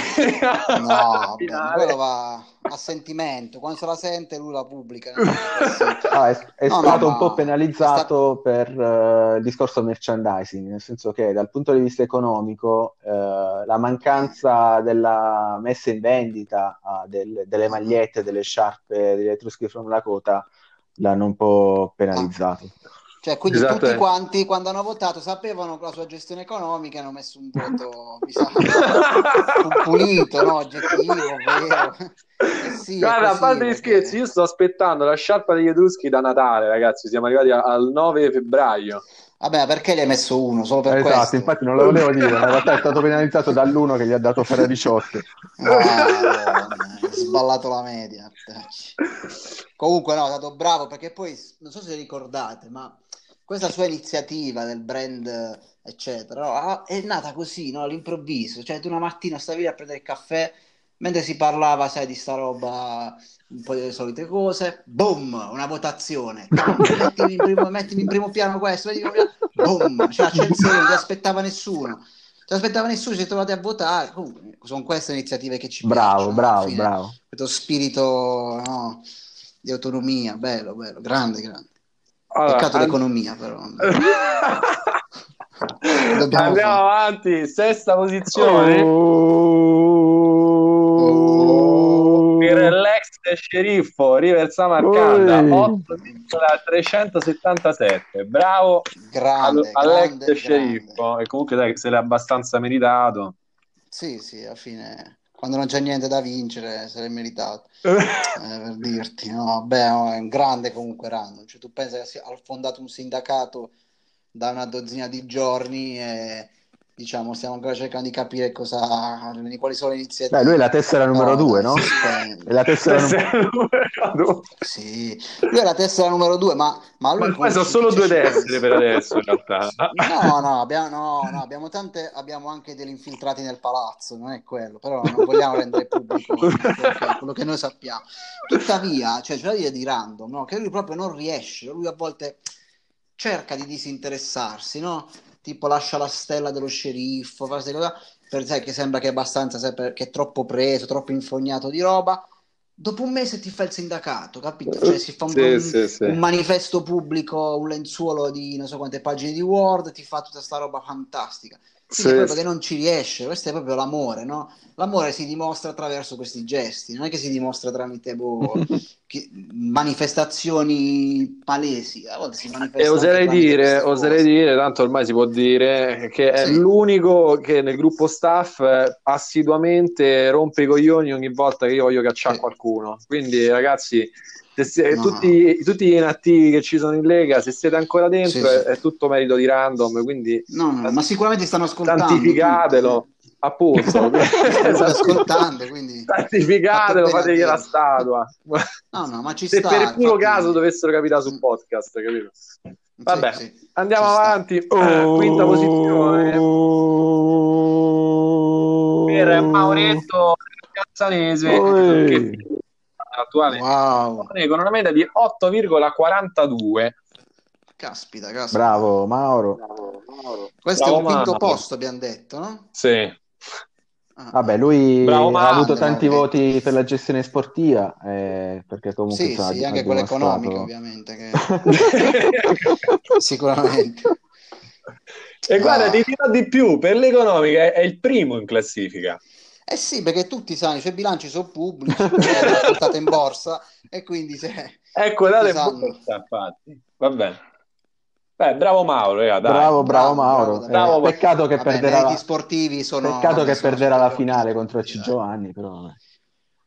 No, quello va a sentimento, quando se la sente lui la pubblica. ah, è, è no, stato no, un po' penalizzato stato... per uh, il discorso merchandising, nel senso che dal punto di vista economico uh, la mancanza della messa in vendita uh, del, delle magliette, delle sciarpe degli Etruschi from Lakota l'hanno un po' penalizzato. Ah. Cioè, quindi esatto. tutti quanti quando hanno votato sapevano la sua gestione economica e hanno messo un voto sa, un pulito, no? oggettivo, vero. Eh sì, Guarda, a parte gli scherzi, io sto aspettando la sciarpa degli Etruschi da Natale, ragazzi. Siamo arrivati al 9 febbraio. Vabbè, perché gli hai messo uno? Solo per esatto, questo? infatti non lo volevo dire, in realtà è stato penalizzato dall'uno che gli ha dato Ferrari 18. Ah, sballato la media. Comunque no, è stato bravo perché poi, non so se ricordate, ma questa sua iniziativa del brand, eccetera, no? è nata così, no? all'improvviso. Cioè, tu una mattina stavi a prendere il caffè, mentre si parlava, sai, di sta roba, un po' delle solite cose, boom, una votazione. mettimi, in primo, mettimi in primo piano questo, mettimi in primo piano, boom, cioè accensione, non ti aspettava nessuno. Non ti aspettava nessuno, ci trovate a votare. Comunque, sono queste iniziative che ci bravo, piacciono. Bravo, bravo, bravo. Questo spirito no, di autonomia, bello, bello, grande, grande. Allora, Peccato and... l'economia, però. Andiamo fare. avanti, sesta posizione. Oh. Per l'ex sceriffo River Samarcanda 8,377. Bravo grande, all'ex grande, sceriffo. Grande. E comunque dai, se l'è abbastanza meritato. Sì, sì, alla fine quando non c'è niente da vincere se l'è meritato. Eh, per dirti no? Beh è un grande comunque Random cioè tu pensi che ha fondato un sindacato da una dozzina di giorni e diciamo stiamo ancora cercando di capire cosa quali sono le iniziative. Beh, lui è la tessera numero no, due no? è la tessera, tessera numero due. sì. Lui è la tessera numero due ma, ma lui ma sono solo due tessere per adesso in realtà. No no abbiamo, no, no, abbiamo tante abbiamo anche degli infiltrati nel palazzo non è quello però non vogliamo rendere pubblico quello che, quello che noi sappiamo. Tuttavia cioè c'è da dire di random no? che lui proprio non riesce lui a volte cerca di disinteressarsi no? Tipo lascia la stella dello sceriffo, per sai che sembra che è abbastanza, sai, che è troppo preso, troppo infognato di roba. Dopo un mese ti fa il sindacato, capito? Cioè si fa un, sì, un, sì, sì. un manifesto pubblico, un lenzuolo di non so quante pagine di Word, ti fa tutta sta roba fantastica. È proprio che non ci riesce, questo è proprio l'amore, no? L'amore si dimostra attraverso questi gesti, non è che si dimostra tramite boh, chi- manifestazioni palesi, a volte si manifesta E oserei dire, oserei dire, tanto ormai si può dire, che è Sì. l'unico che nel gruppo staff assiduamente rompe i coglioni ogni volta che io voglio cacciare Sì. qualcuno. Quindi, ragazzi, se se- No. tutti, tutti gli inattivi che ci sono in Lega, se siete ancora dentro, Sì, sì. È, è tutto merito di random. Quindi No, no, ma sicuramente stanno ascoltando. santificatelo, tutti, appunto. eh. Stanno ascoltando, quindi... a fategli la statua. No, no, ma ci Se sta. per il puro infatti- caso dovessero capitare sul podcast, capito? Vabbè, Sì, sì. andiamo Ci avanti. Eh, Quinta posizione per Mauretto Cazzanese, Oi. che attuale Wow, con una media di 8,42. caspita, caspita. Bravo Mauro. Questo Bravo, è un quinto Mauro. posto, abbiamo detto, no? Sì. Ah, Vabbè, lui Bravo, ha Mauro. avuto tanti Mauro. voti per la gestione sportiva, eh, perché comunque Sì, insomma, sì, anche quella economica, ovviamente, che sicuramente. e guarda, Ah. ti dirò di più, per l'economica è, è il primo in classifica. Eh sì, perché tutti sanno, i suoi bilanci sono pubblici, sono portati in borsa e quindi se... Ecco, Tutti sanno. borsa, infatti. Va bene. Beh, bravo Mauro, raga, dai. Bravo, bravo, Bravo, Mauro. bravo, Eh, bravo. peccato che Vabbè, perderà la... sportivi sono... Peccato che sono perderà la finale contro C. Dai. Giovanni, però.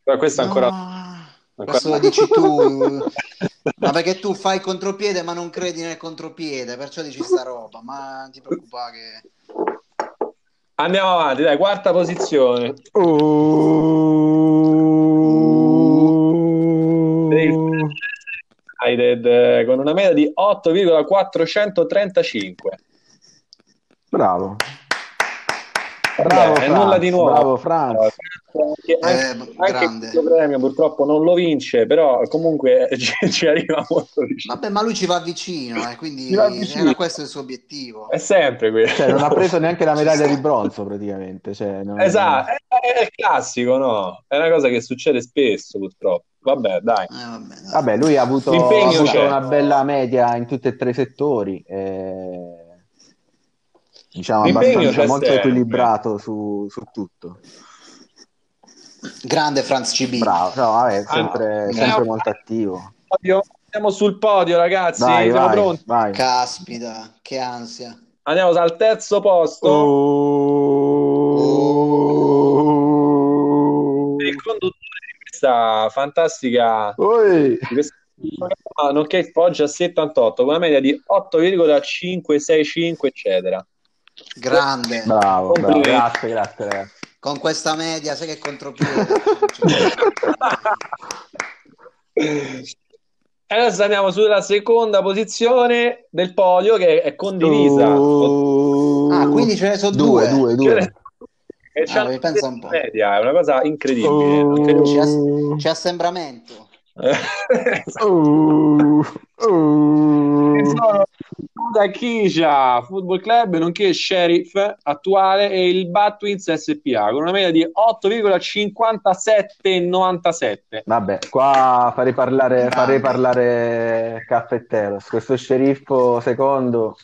Beh, questo. No, ancora- questo lo dici tu, ma perché tu fai il contropiede ma non credi nel contropiede, perciò dici sta roba, ma non ti preoccupare che... Andiamo avanti, dai, quarta posizione. Il United con una media di 8,435. Bravo. Bravo, è Franz, nulla di nuovo. bravo, Franz. Anche, anche, Eh, anche grande. questo premio purtroppo non lo vince, però comunque ci, ci arriva molto vicino. Vabbè, ma lui ci va vicino, eh, quindi va vicino. era questo il suo obiettivo. È sempre quello. Cioè, non ha preso neanche la medaglia di bronzo praticamente. Cioè, non- Esatto, è, è il classico, no? È una cosa che succede spesso, purtroppo. Vabbè, dai. Eh, vabbè, dai. Vabbè, lui ha avuto, L'impegno ha avuto c'è. una bella media in tutti e tre i settori. eh, diciamo abbastanza molto sempre. equilibrato su, su tutto. Grande Franz CB. Bravo, no, vabbè, sempre, Ah, sempre no. molto attivo. Siamo sul podio, ragazzi. Vai, Siamo vai, pronti? vai. Caspita, che ansia. Andiamo al terzo posto. Oh. Il conduttore di questa fantastica Oi. di programma, nonché il Foggia 78 con una media di 8,565 eccetera. Grande. Bravo, bravo, grazie, grazie ragazzi. Con questa media, sai che contropiede. E adesso andiamo sulla seconda posizione del podio che è condivisa. Oh. Ah, quindi ce ne sono due, due. due, due. E c'è Ah, pensa un po'. media, è una cosa incredibile. Credo- C'è, ass- c'è assembramento. Oh. Oh. Ci sono da Kisha Football Club nonché Sheriff attuale e il Batwins SPA con una media di 8,5797 Vabbè, qua farei parlare, farei parlare Caffetteros. Questo sceriffo secondo,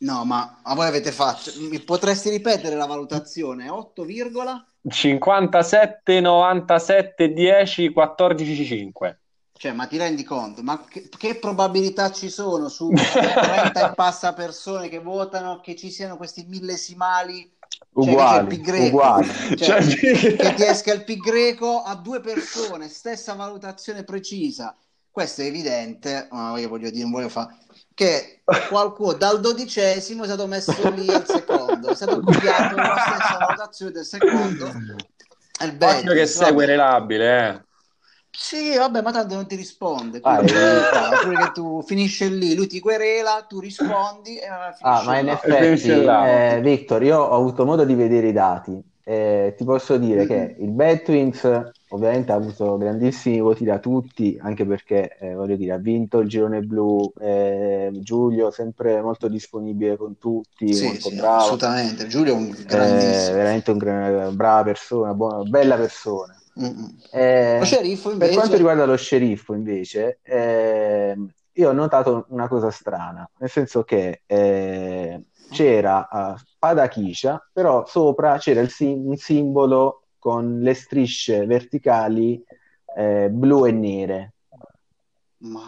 No, ma a voi avete fatto. Mi potresti ripetere la valutazione? 8, virgola? 57 97 10 14 5 Cioè, ma ti rendi conto? Ma che, che probabilità ci sono su 30 e passa persone che votano che ci siano questi millesimali? Cioè, uguali, greco. uguali. Cioè, Cioè, che ti esca il pi greco a due persone, stessa valutazione precisa. Questo è evidente, ma io voglio dire, non voglio fare che qualcuno dal dodicesimo è stato messo lì al secondo, è stato copiato la stessa valutazione del secondo. È Betis, che sei querelabile eh. Sì, vabbè, ma tanto non ti risponde. Ah, quindi, eh. dai, pure che tu finisce lì, lui ti querela, tu rispondi e eh, Ah, ma in là. effetti, eh, Victor, io ho avuto modo di vedere i dati. Eh, ti posso dire che il Batwings ovviamente ha avuto grandissimi voti da tutti, anche perché eh, voglio dire, ha vinto il girone blu. eh, Giulio, sempre molto disponibile con tutti, Sì, molto sì, bravo. assolutamente. Giulio è un Eh, grandissimo. veramente un gran- brava persona, buona, bella persona. Eh, Lo sceriffo per invece quanto riguarda lo sceriffo, invece, ehm, io ho notato una cosa strana, nel senso che eh, c'era uh, Spada Kisha, però sopra c'era sim- un simbolo con le strisce verticali eh, blu e nere. Ma...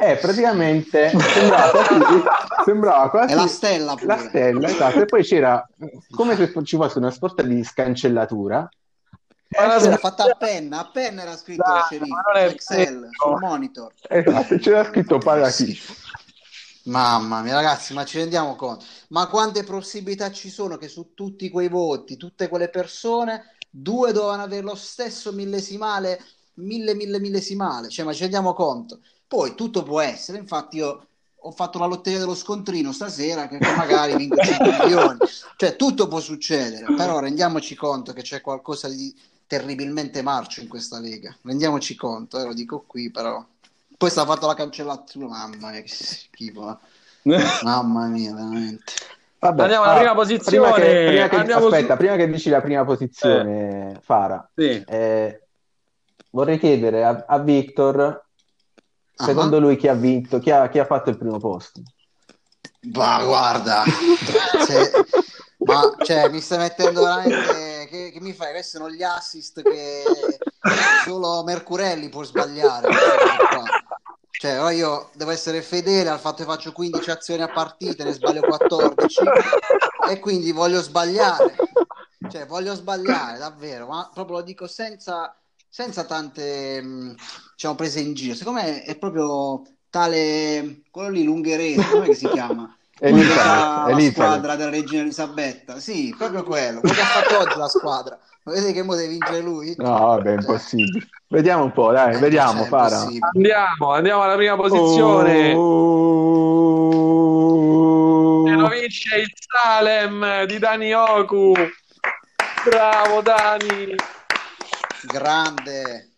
Eh, praticamente sembrava quasi, sembrava quasi la stella pure. la stella, esatto, e poi c'era come se ci fosse una sorta di scancellatura. Ma Era fatta a penna, a penna era scritto sceriffo, ma Excel, sul monitor. Esatto, c'era scritto Padakish. Mamma mia, ragazzi, ma ci rendiamo conto? Ma quante possibilità ci sono che su tutti quei voti, tutte quelle persone, due dovevano avere lo stesso millesimale, mille, mille, millesimale? Cioè, ma ci rendiamo conto? Poi tutto può essere, infatti io ho fatto la lotteria dello scontrino stasera che che magari vinco 5 milioni. Cioè, tutto può succedere, però rendiamoci conto che c'è qualcosa di terribilmente marcio in questa lega. Rendiamoci conto, eh, lo dico qui, però. Poi sta fatto la cancellatura, mamma mia, che schifo. eh. Mamma mia, veramente. Vabbè, Andiamo alla prima posizione. Prima che, prima che- Andiamo aspetta, su- prima che dici la prima posizione, Fara, Sì. eh, vorrei chiedere a, a Victor, secondo Ah. lui chi ha vinto, chi ha, chi ha fatto il primo posto? Ma guarda, se- ma cioè, mi stai mettendo veramente. Che, che mi fai? Questi sono gli assist che solo Mercurelli può sbagliare. Cioè, io devo essere fedele al fatto che faccio 15 azioni a partita, ne sbaglio 14 e quindi voglio sbagliare. Cioè, voglio sbagliare davvero, ma proprio lo dico senza, senza tante mh, diciamo, prese in giro. Secondo me è proprio tale quello lì l'ungherese, come si chiama? Fa Elizabeth, la Elizabeth. squadra della regina Elisabetta, sì, proprio quello. Che ha fatto oggi la squadra. Vedete che mo deve vincere lui? No, vabbè, è impossibile. Vediamo un po', dai, Eh, vediamo, cioè, è Fara. Andiamo, andiamo alla prima posizione. Oh. E lo vince il Salem di Dani Oku. Bravo Dani. Grande.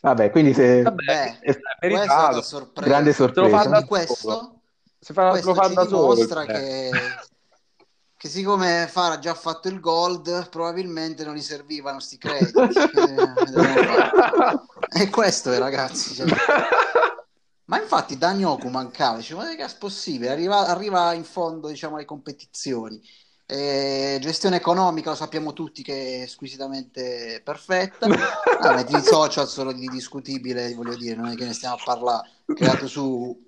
Vabbè, quindi se... Vabbè, è è è una sorpresa. grande Te lo fa sorpresa. da questo, Si fa, questo lo fa da solo. dimostra eh. che, che siccome Fara ha già fatto il gold, probabilmente non gli servivano sti crediti. Eh. E questo è, ragazzi. cioè. Ma infatti Danioku mancava, dice, ma che è possibile? Arriva, arriva in fondo, diciamo, alle competizioni. Eh, gestione economica lo sappiamo tutti che è squisitamente perfetta. Ah, di social solo di discutibile, voglio dire, non è che ne stiamo a parlare. Creato su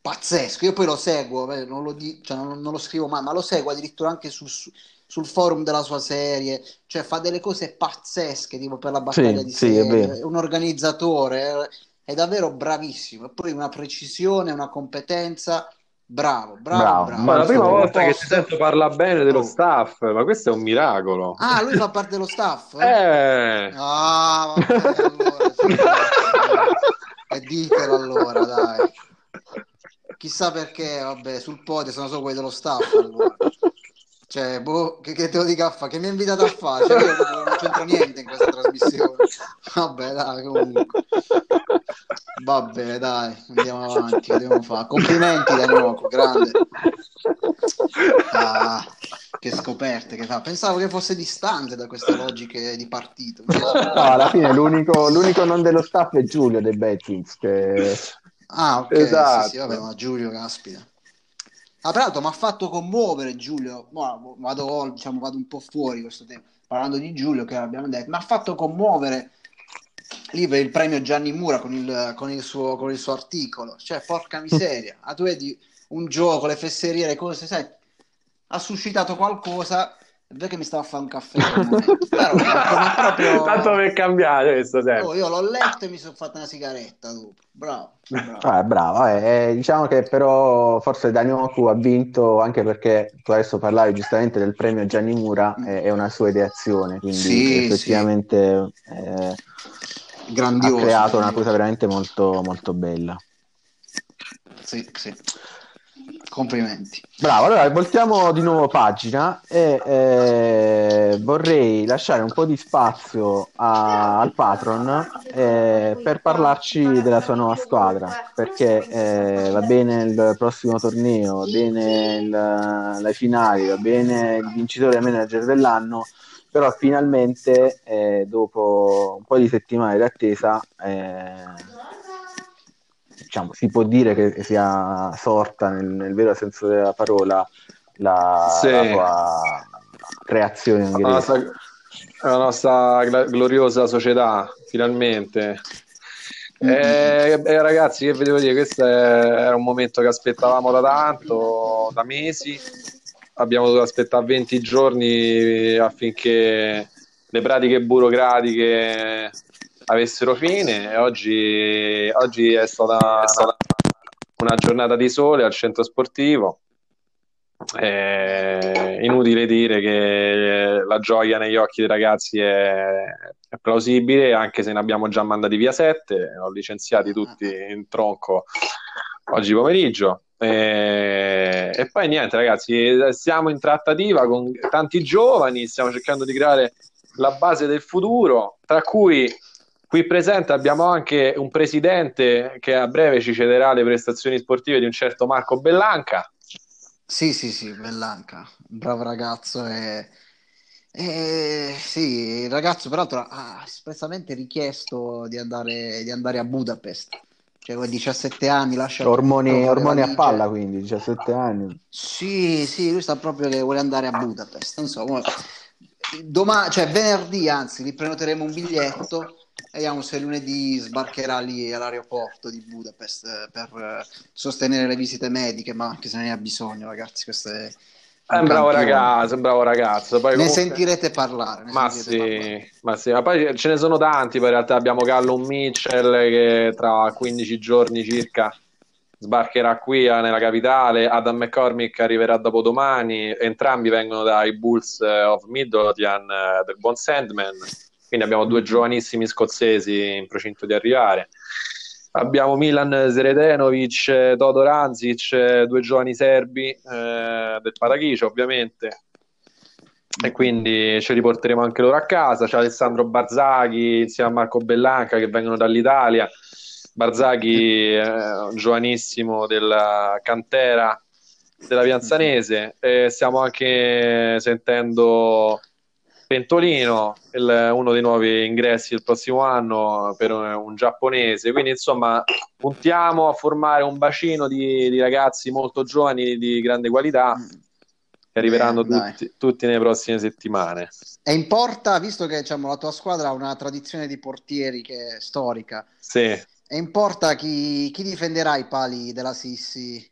pazzesco. Io poi lo seguo, beh, non, lo di- cioè, non- non lo scrivo mai, ma lo seguo addirittura anche su- su- sul forum della sua serie. Cioè, fa delle cose pazzesche, tipo per la battaglia Sì, di sì, serie. È un organizzatore, è, è davvero bravissimo. E poi una precisione, una competenza. Bravo, bravo, Bravo, bravo. Ma la prima Molto volta che sento parla bene dello Oh. staff, ma questo è un miracolo. Ah, lui fa parte dello staff? Eh, Ah, vabbè, allora, sì, e ditelo allora, dai. Chissà perché, vabbè, sul podio sono solo quelli dello staff, allora. Cioè, boh, che, che te lo dica a fare? Che mi ha invitato a fare? Cioè, io non c'entro niente in questa trasmissione. Vabbè, dai, comunque. Va bene, dai, andiamo avanti, dobbiamo fare? Complimenti, Danioko, grande. Ah, che scoperte che fa. Pensavo che fosse distante da queste logiche di partito. No, alla fine l'unico, l'unico non dello staff è Giulio dei Bettins, che Ah, ok, Esatto. sì, sì, vabbè, ma Giulio, caspita. Ah, tra l'altro mi ha fatto commuovere Giulio, Mo vado, diciamo, vado un po' fuori questo tema, parlando di Giulio che abbiamo detto, mi ha fatto commuovere lì per il premio Gianni Mura con il, con il suo, con il suo articolo, cioè porca miseria, ah, tu vedi un gioco, le fesserie, le cose, sai, ha suscitato qualcosa, è vero che mi stava a fare un caffè, però proprio... tanto per cambiare questo sempre. Oh, io l'ho letto e mi sono fatto una sigaretta dopo, bravo, bravo. Ah, bravo, eh, eh, diciamo che però forse Danioku ha vinto anche perché tu adesso parlavi giustamente del premio Gianni Mura, eh, è una sua ideazione, quindi Sì, effettivamente eh, ha grandioso. creato una cosa veramente molto, molto bella. Sì, sì. Complimenti. Bravo, allora voltiamo di nuovo pagina e eh, vorrei lasciare un po' di spazio a- al patron eh, per parlarci della sua nuova squadra, perché eh, va bene il prossimo torneo, va bene il- le finali, va bene il vincitore e manager dell'anno, però finalmente eh, dopo un po' di settimane di attesa eh, diciamo, si può dire che sia sorta nel, nel vero senso della parola la, Sì. la tua creazione la ungherese. nostra, la nostra gloriosa società, finalmente. Eh, eh, ragazzi, che vi devo dire? Questo era un momento che aspettavamo da tanto, da mesi. Abbiamo dovuto aspettare 20 giorni affinché le pratiche burocratiche avessero fine. E oggi, oggi è stata, una giornata di sole al centro sportivo. È inutile dire che la gioia negli occhi dei ragazzi è, è plausibile, anche se ne abbiamo già mandati via sette, ho licenziati tutti in tronco oggi pomeriggio. E, e poi niente, ragazzi, siamo in trattativa con tanti giovani, stiamo cercando di creare la base del futuro, tra cui qui presente abbiamo anche un presidente che a breve ci cederà le prestazioni sportive di un certo Marco Bellanca. Sì, sì, sì, Bellanca, un bravo ragazzo e, e sì, il ragazzo peraltro ha espressamente richiesto di andare, di andare a Budapest, cioè con 17 anni lascia Ormoni, ormoni a palla, quindi 17 anni. Sì, sì, lui sta proprio che vuole andare a Budapest, non so, come- domani, cioè venerdì anzi, gli prenoteremo un biglietto e vediamo se lunedì sbarcherà lì all'aeroporto di Budapest eh, per eh, sostenere le visite mediche, ma anche se ne ha bisogno, ragazzi, questo è un bravo ragazzo, un bravo ragazzo. Poi Ne comunque- sentirete parlare. ne Ma sentirete parlare. sì, ma sì, ma poi ce ne sono tanti, poi in realtà abbiamo Callum Mitchell che tra 15 giorni circa sbarcherà qui eh, nella capitale, Adam McCormick arriverà dopodomani, entrambi vengono dai Bulls eh, of Midlothian eh, del buon Sandman, quindi abbiamo due giovanissimi scozzesi in procinto di arrivare. Abbiamo Milan Zredenovic, eh, Todor Anzic, eh, due giovani serbi eh, del Parachicio ovviamente e quindi ci riporteremo anche loro a casa. C'è Alessandro Barzaghi insieme a Marco Bellanca che vengono dall'Italia. Barzaghi è un giovanissimo della cantera della Pianzanese. E stiamo anche sentendo Pentolino, il- uno dei nuovi ingressi del prossimo anno per un, un giapponese. Quindi, insomma, puntiamo a formare un bacino di, di ragazzi molto giovani di grande qualità che arriveranno dai. tutti, tutti nelle prossime settimane. E importa, visto che diciamo, la tua squadra ha una tradizione di portieri che è storica, Sì, e importa chi, chi difenderà i pali della Sissi?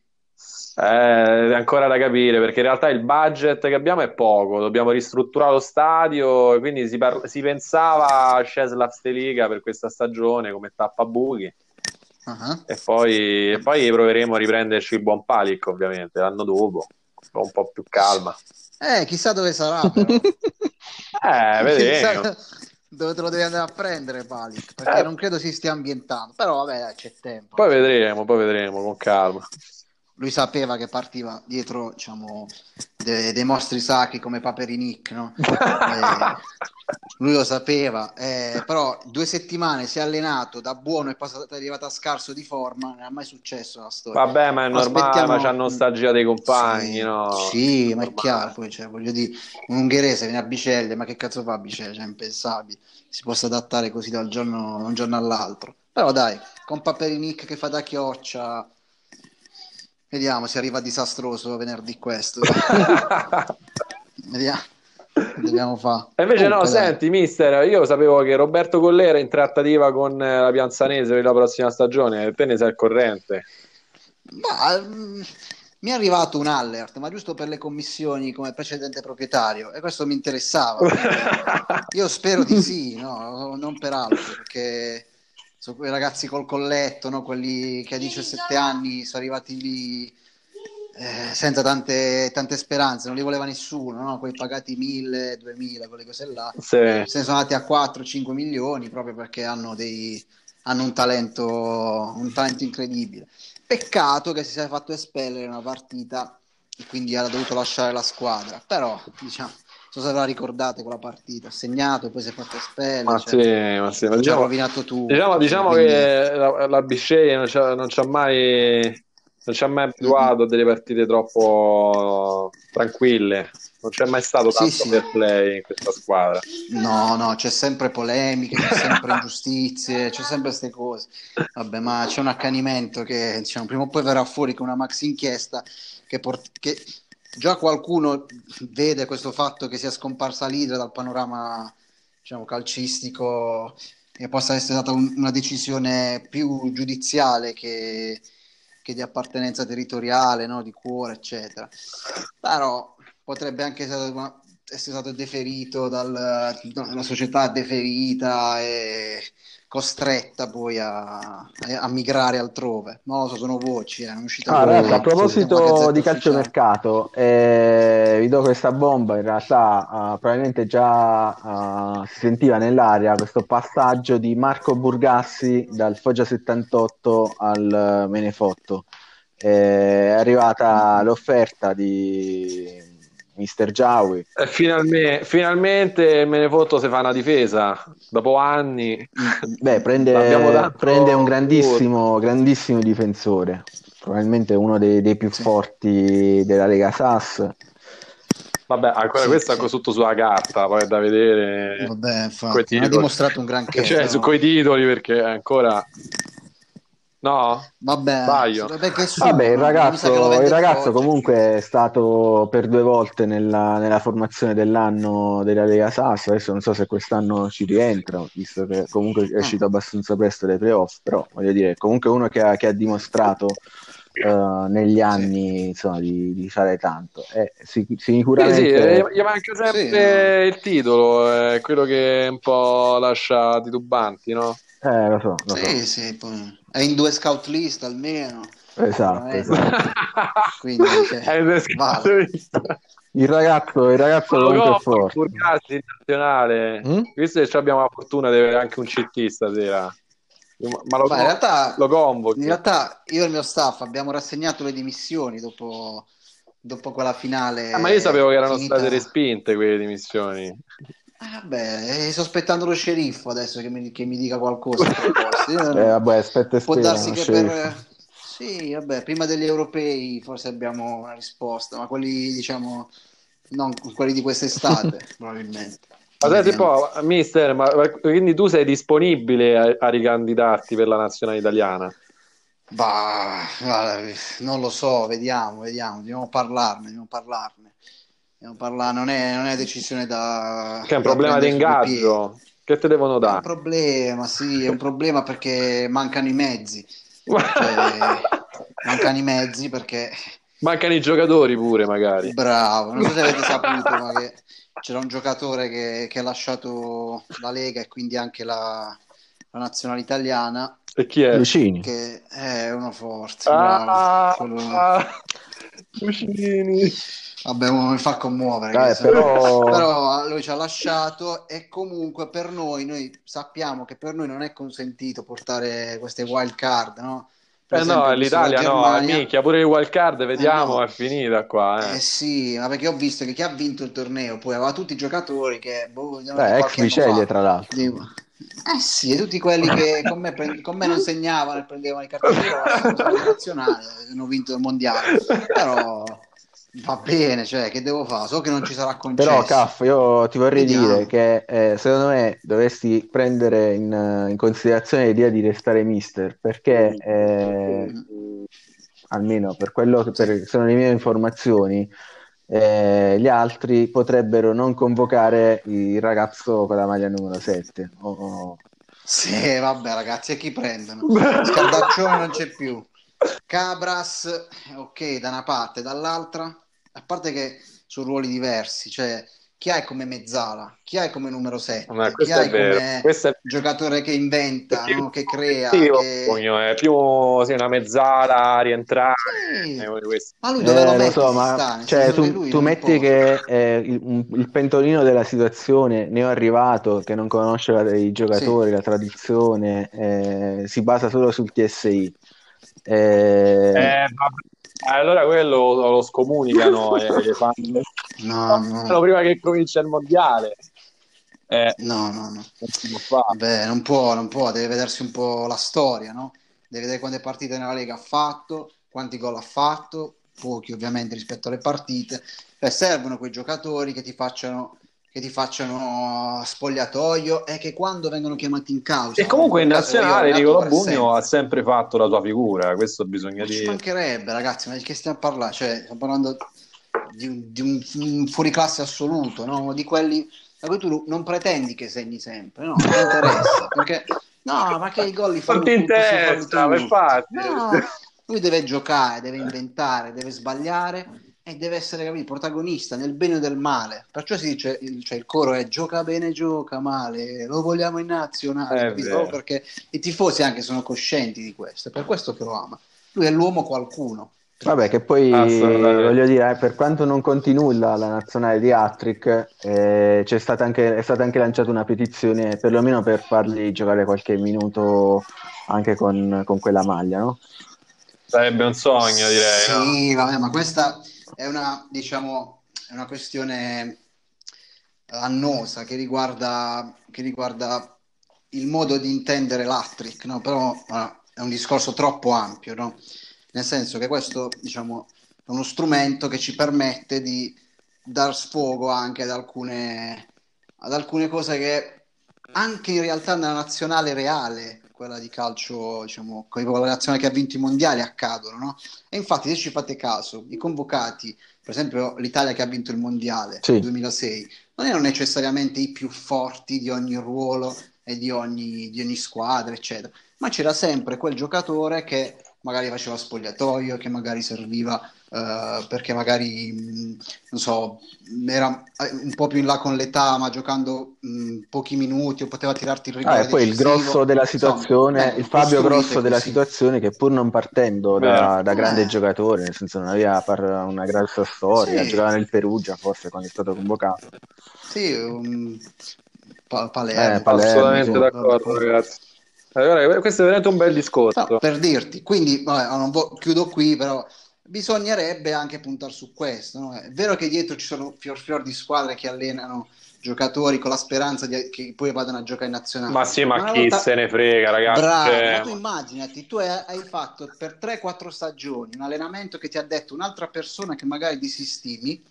Eh, è ancora da capire perché in realtà il budget che abbiamo è poco, dobbiamo ristrutturare lo stadio, e quindi si, par- si pensava a Cesla Steliga per questa stagione come tappabuchi Ah, e poi, e poi proveremo a riprenderci il buon Palic ovviamente l'anno dopo, con un po' più calma. Eh, chissà dove sarà. Eh, vedremo. Dove te lo devi andare a prendere, Palic, perché Eh. non credo si stia ambientando. Però vabbè, c'è tempo. Poi vedremo, poi vedremo con calma. Lui sapeva che partiva dietro, diciamo, de- dei mostri sacri come Paperinic, no? Eh, lui lo sapeva, eh, però due settimane si è allenato da buono e poi è arrivato a scarso di forma, non è mai successo la storia. Vabbè, ma è normale, Aspettiamo- ma c'ha nostalgia dei compagni, Sì, no? Sì, ma è Normale. chiaro, poi cioè, voglio dire, un ungherese viene a Bicelle, ma che cazzo fa a Bicelle? Cioè, è impensabile, si possa adattare così dal giorno, da un giorno all'altro. Però dai, con Paperinic che fa da chioccia, vediamo se arriva disastroso venerdì questo. Vediamo, dobbiamo fare. E invece no, Comunque, dai. senti, mister, io sapevo che Roberto Collera è in trattativa con eh, la Pianzanese per la prossima stagione, te ne sei al corrente. Ma, mm, mi è arrivato un alert, ma giusto per le commissioni come precedente proprietario, e questo mi interessava. Io spero di sì, no? non per altro, perché sono quei ragazzi col colletto, no? quelli che a 17 anni sono arrivati lì eh, senza tante, tante speranze, non li voleva nessuno, no? quei pagati 1000, 2000, quelle cose là. Sì. Se ne sono andati a 4-5 milioni proprio perché hanno, dei, hanno un, talento, un talento incredibile. Peccato che si sia fatto espellere una partita e quindi ha dovuto lasciare la squadra. Però, diciamo, so se la ricordate quella partita. Ha segnato e poi si è fatto espellere. Ma cioè, sì, ma sì, ma diciamo, rovinato tutto. diciamo, diciamo quindi- che la, la Bisceglie non ci ha, non ci ha mai non ci ha mai abituato a delle partite troppo tranquille. Non c'è mai stato Sì, tanto sì. fair play in questa squadra. No, no, c'è sempre polemiche, c'è sempre ingiustizie, c'è sempre queste cose. Vabbè, ma c'è un accanimento che diciamo, prima o poi verrà fuori con una maxi inchiesta che, port- che già qualcuno vede questo fatto che sia scomparsa l'Idra dal panorama diciamo, calcistico e possa essere stata un- una decisione più giudiziale che, che di appartenenza territoriale, no? di cuore, eccetera. Però potrebbe anche essere, una- essere stato deferito dal, la società deferita e costretta poi a, a migrare altrove. So, sono voci, eh, Ah, ragazzi, a proposito di calciomercato, eh, vi do questa bomba. In realtà, eh, probabilmente già eh, si sentiva nell'aria questo passaggio di Marco Burgassi dal Foggia 78 al Menefotto. Eh, è arrivata l'offerta di Mister Giawi. E finalmente, finalmente me ne foto se fa una difesa. Dopo anni. Beh, prende, prende un grandissimo, grandissimo difensore, probabilmente uno dei, dei più forti della Lega Sass. Vabbè, ancora Sì, questo è sì. tutto sulla carta, poi è da vedere. Vabbè, infatti, ha dimostrato un granché. Cioè, però. su quei titoli perché ancora. No? Vabbè, su, Vabbè, il ragazzo, il ragazzo comunque è stato per due volte nella, nella formazione dell'anno della Lega Sass. Adesso non so se quest'anno ci rientra, visto che comunque è uscito abbastanza presto dai playoff, però voglio dire, comunque uno che ha, che ha dimostrato eh, negli anni insomma, di, di fare tanto. Eh, sic- Sì, sicuramente sì, eh, gli manca sempre Sì, il titolo, è quello che un po' lascia titubanti, no? Eh, lo so, lo so. Sì, sì, poi è in due scout list almeno. Esatto, esatto. Quindi, cioè, È un vale. Il ragazzo, il ragazzo è compro, forte. In nazionale. Mm? Visto che abbiamo la fortuna di avere anche un CT stasera. Ma lo, Ma in realtà, lo convochi. in realtà io e il mio staff abbiamo rassegnato le dimissioni dopo, dopo quella finale. Ah, ma io sapevo che erano finita- state respinte quelle dimissioni. Ah, Vabbè, eh, sto aspettando lo sceriffo adesso che mi, che mi dica qualcosa. Eh, vabbè, aspetta e Può darsi che sceriffo. per... Sì, vabbè, prima degli europei forse abbiamo una risposta, ma quelli, diciamo, non quelli di quest'estate, probabilmente. Ma senti un po', mister, ma quindi tu sei disponibile a, a ricandidarti per la nazionale italiana? Bah, non lo so, vediamo, vediamo, dobbiamo parlarne, dobbiamo parlarne. Parlarne, non è, non è decisione da... Che è un problema di ingaggio. Che te devono piedi. È un dare? problema, sì, è un problema perché mancano i mezzi. Cioè, mancano i mezzi perché Mancano i giocatori pure, magari. Bravo, non so se avete saputo, ma che c'era un giocatore che, che ha lasciato la Lega e quindi anche la, la nazionale italiana, E chi è? Lucini. che è uno forte, bravo. Ah, Quello- Lucini. Vabbè, uno mi fa commuovere. Dai, però- però lui ci ha lasciato e comunque per noi, noi sappiamo che per noi non è consentito portare queste wild card, no? Per Eh esempio, no, l'Italia la no, minchia, pure il wild card, vediamo, Eh no. è finita qua. Eh Eh. sì, ma perché ho visto che chi ha vinto il torneo poi aveva tutti i giocatori che boh, Eh, qualche ex fa. tra l'altro. Dico, Eh sì, e tutti quelli che con me, pre- con me non segnavano e prendevano i cartoni rossi in nazionale hanno vinto il mondiale. Però va bene, cioè, che devo fare? So che non ci sarà concesso. Però, Caff, io ti vorrei Vediamo. dire che eh, secondo me dovresti prendere in, in considerazione l'idea di restare mister, perché eh, almeno per quello che per- sono le mie informazioni, eh, gli altri potrebbero non convocare il ragazzo con la maglia numero 7. O- o- Sì, vabbè, ragazzi, e chi prendono? Scardaccione non c'è più. Cabras, ok, da una parte, dall'altra, a parte che sono ruoli diversi, cioè chi hai come mezzala, chi hai come numero 7, Ma chi questo hai come questo è giocatore che inventa, Sì, no? che crea, sì, che... Pugno, è più sì, una mezzala a rientrare. Sì. Ma lui dove lo Eh, lo metti? so, ma cioè, tu, tu metti può. che eh, il, il pentolino della situazione neoarrivato che non conosce la- i giocatori, la tradizione, eh, si basa solo sul TSI. Eh, Eh, vabbè. Allora quello lo scomunicano e le fanno No, no, prima che comincia il mondiale. Eh, no, no, no. non. Vabbè, non può, non può, deve vedersi un po' la storia, no? Deve vedere quante partite nella Lega ha fatto, quanti gol ha fatto, pochi ovviamente rispetto alle partite, cioè, servono quei giocatori che ti facciano che ti facciano spogliatoio e che quando vengono chiamati in causa e comunque in nazionale Nicola Bugno ha sempre fatto la sua figura questo bisogna ma dire. ci mancherebbe ragazzi ma di che stiamo a parlare cioè, stiamo parlando di un, di un, un fuoriclasse assoluto no? di quelli da cui tu non pretendi che segni sempre no? non ti interessa perché no ma che i gol li fanno non ti interessa infatti. No, lui deve giocare deve inventare deve sbagliare e deve essere capito, protagonista nel bene o nel male. Perciò si dice, cioè, il coro è gioca bene, gioca male, lo vogliamo in nazionale, perché i tifosi anche sono coscienti di questo, è per questo che lo ama. Lui è l'uomo qualcuno. Vabbè, che poi voglio dire, eh, per quanto non conti nulla la nazionale di Attrick, eh, c'è stata anche, è stata anche lanciata una petizione perlomeno per fargli giocare qualche minuto anche con, con quella maglia, no? Sarebbe un sogno, direi. Sì, no? vabbè, ma questa è una, diciamo, è una questione annosa che riguarda, che riguarda il modo di intendere l'Attrick, no? però è un discorso troppo ampio, no? nel senso che questo diciamo, è uno strumento che ci permette di dar sfogo anche ad alcune, ad alcune cose che anche in realtà nella nazionale reale quella di calcio, diciamo, con la nazionale che ha vinto i mondiali accadono, no? E infatti, se ci fate caso, i convocati, per esempio l'Italia che ha vinto il mondiale sì. nel 2006, non erano necessariamente i più forti di ogni ruolo e di ogni, di ogni squadra, eccetera, ma c'era sempre quel giocatore che magari faceva spogliatoio, che magari serviva uh, perché magari, mh, non so, era eh, un po' più in là con l'età, ma giocando mh, pochi minuti o poteva tirarti il rigore. Ah, e poi il grosso della situazione, Insomma, il Fabio Grosso della situazione che pur non partendo da, da, grande eh. giocatore, nel senso non aveva una grossa storia, sì. giocava nel Perugia forse quando è stato convocato. Sì, um, pa- Palermo. Eh, Palermo. Assolutamente sì. d'accordo ragazzi. Allora, questo è veramente un bel discorso. No, per dirti, quindi vabbè, non vo- chiudo qui, però bisognerebbe anche puntare su questo. No? È vero che dietro ci sono fior fior di squadre che allenano giocatori con la speranza di, che poi vadano a giocare in nazionale. Ma sì, ma, ma chi volta... se ne frega, ragazzi. Bravo, cioè... ma tu immaginati, tu hai, hai fatto per 3-4 stagioni un allenamento che ti ha detto un'altra persona che magari disistimi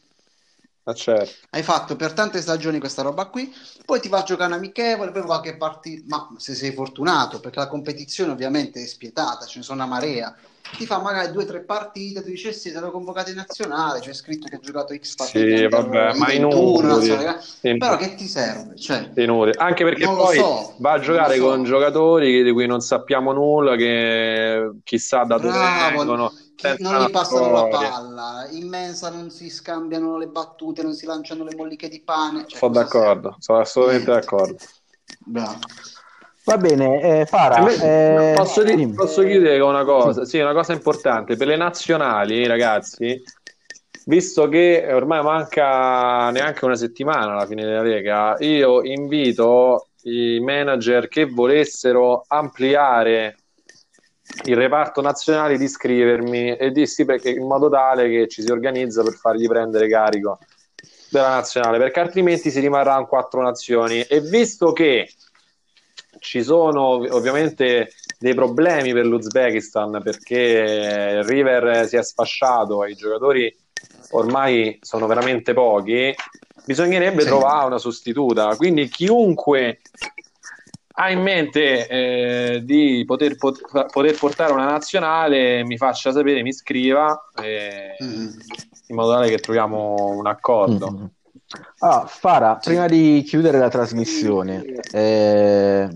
Ah, certo. Hai fatto per tante stagioni questa roba qui, poi ti va a giocare un amichevole, poi qualche partita, ma se sei fortunato, perché la competizione ovviamente è spietata, ce ne sono una marea, ti fa magari due o tre partite, tu dici eh sì, sono convocato in nazionale, c'è scritto che ha giocato X partite, sì, vabbè, ma inutili, in... però che ti serve? Cioè, inutili. Anche perché poi so, va a giocare so. con giocatori di cui non sappiamo nulla, che chissà da dove vengono non gli passano la palla, in mensa non si scambiano le battute, non si lanciano le molliche di pane. Cioè, sono d'accordo, sono assolutamente Niente. d'accordo. Bravo. Va bene, eh, Fara, eh, posso, di- posso, chiedere una cosa? Sì, una cosa importante per le nazionali, ragazzi. Visto che ormai manca neanche una settimana alla fine della Lega, io invito i manager che volessero ampliare il reparto nazionale di iscrivermi e dissi perché in modo tale che ci si organizza per fargli prendere carico della nazionale perché altrimenti si rimarrà in quattro nazioni e visto che ci sono ovviamente dei problemi per l'Uzbekistan perché River si è sfasciato e i giocatori ormai sono veramente pochi bisognerebbe sì. trovare una sostituta quindi chiunque ha in mente eh, di poter, pot- poter, portare una nazionale, mi faccia sapere, mi scriva eh, mm. in modo tale che troviamo un accordo. Mm. Ah, Fara, prima di chiudere la trasmissione, eh,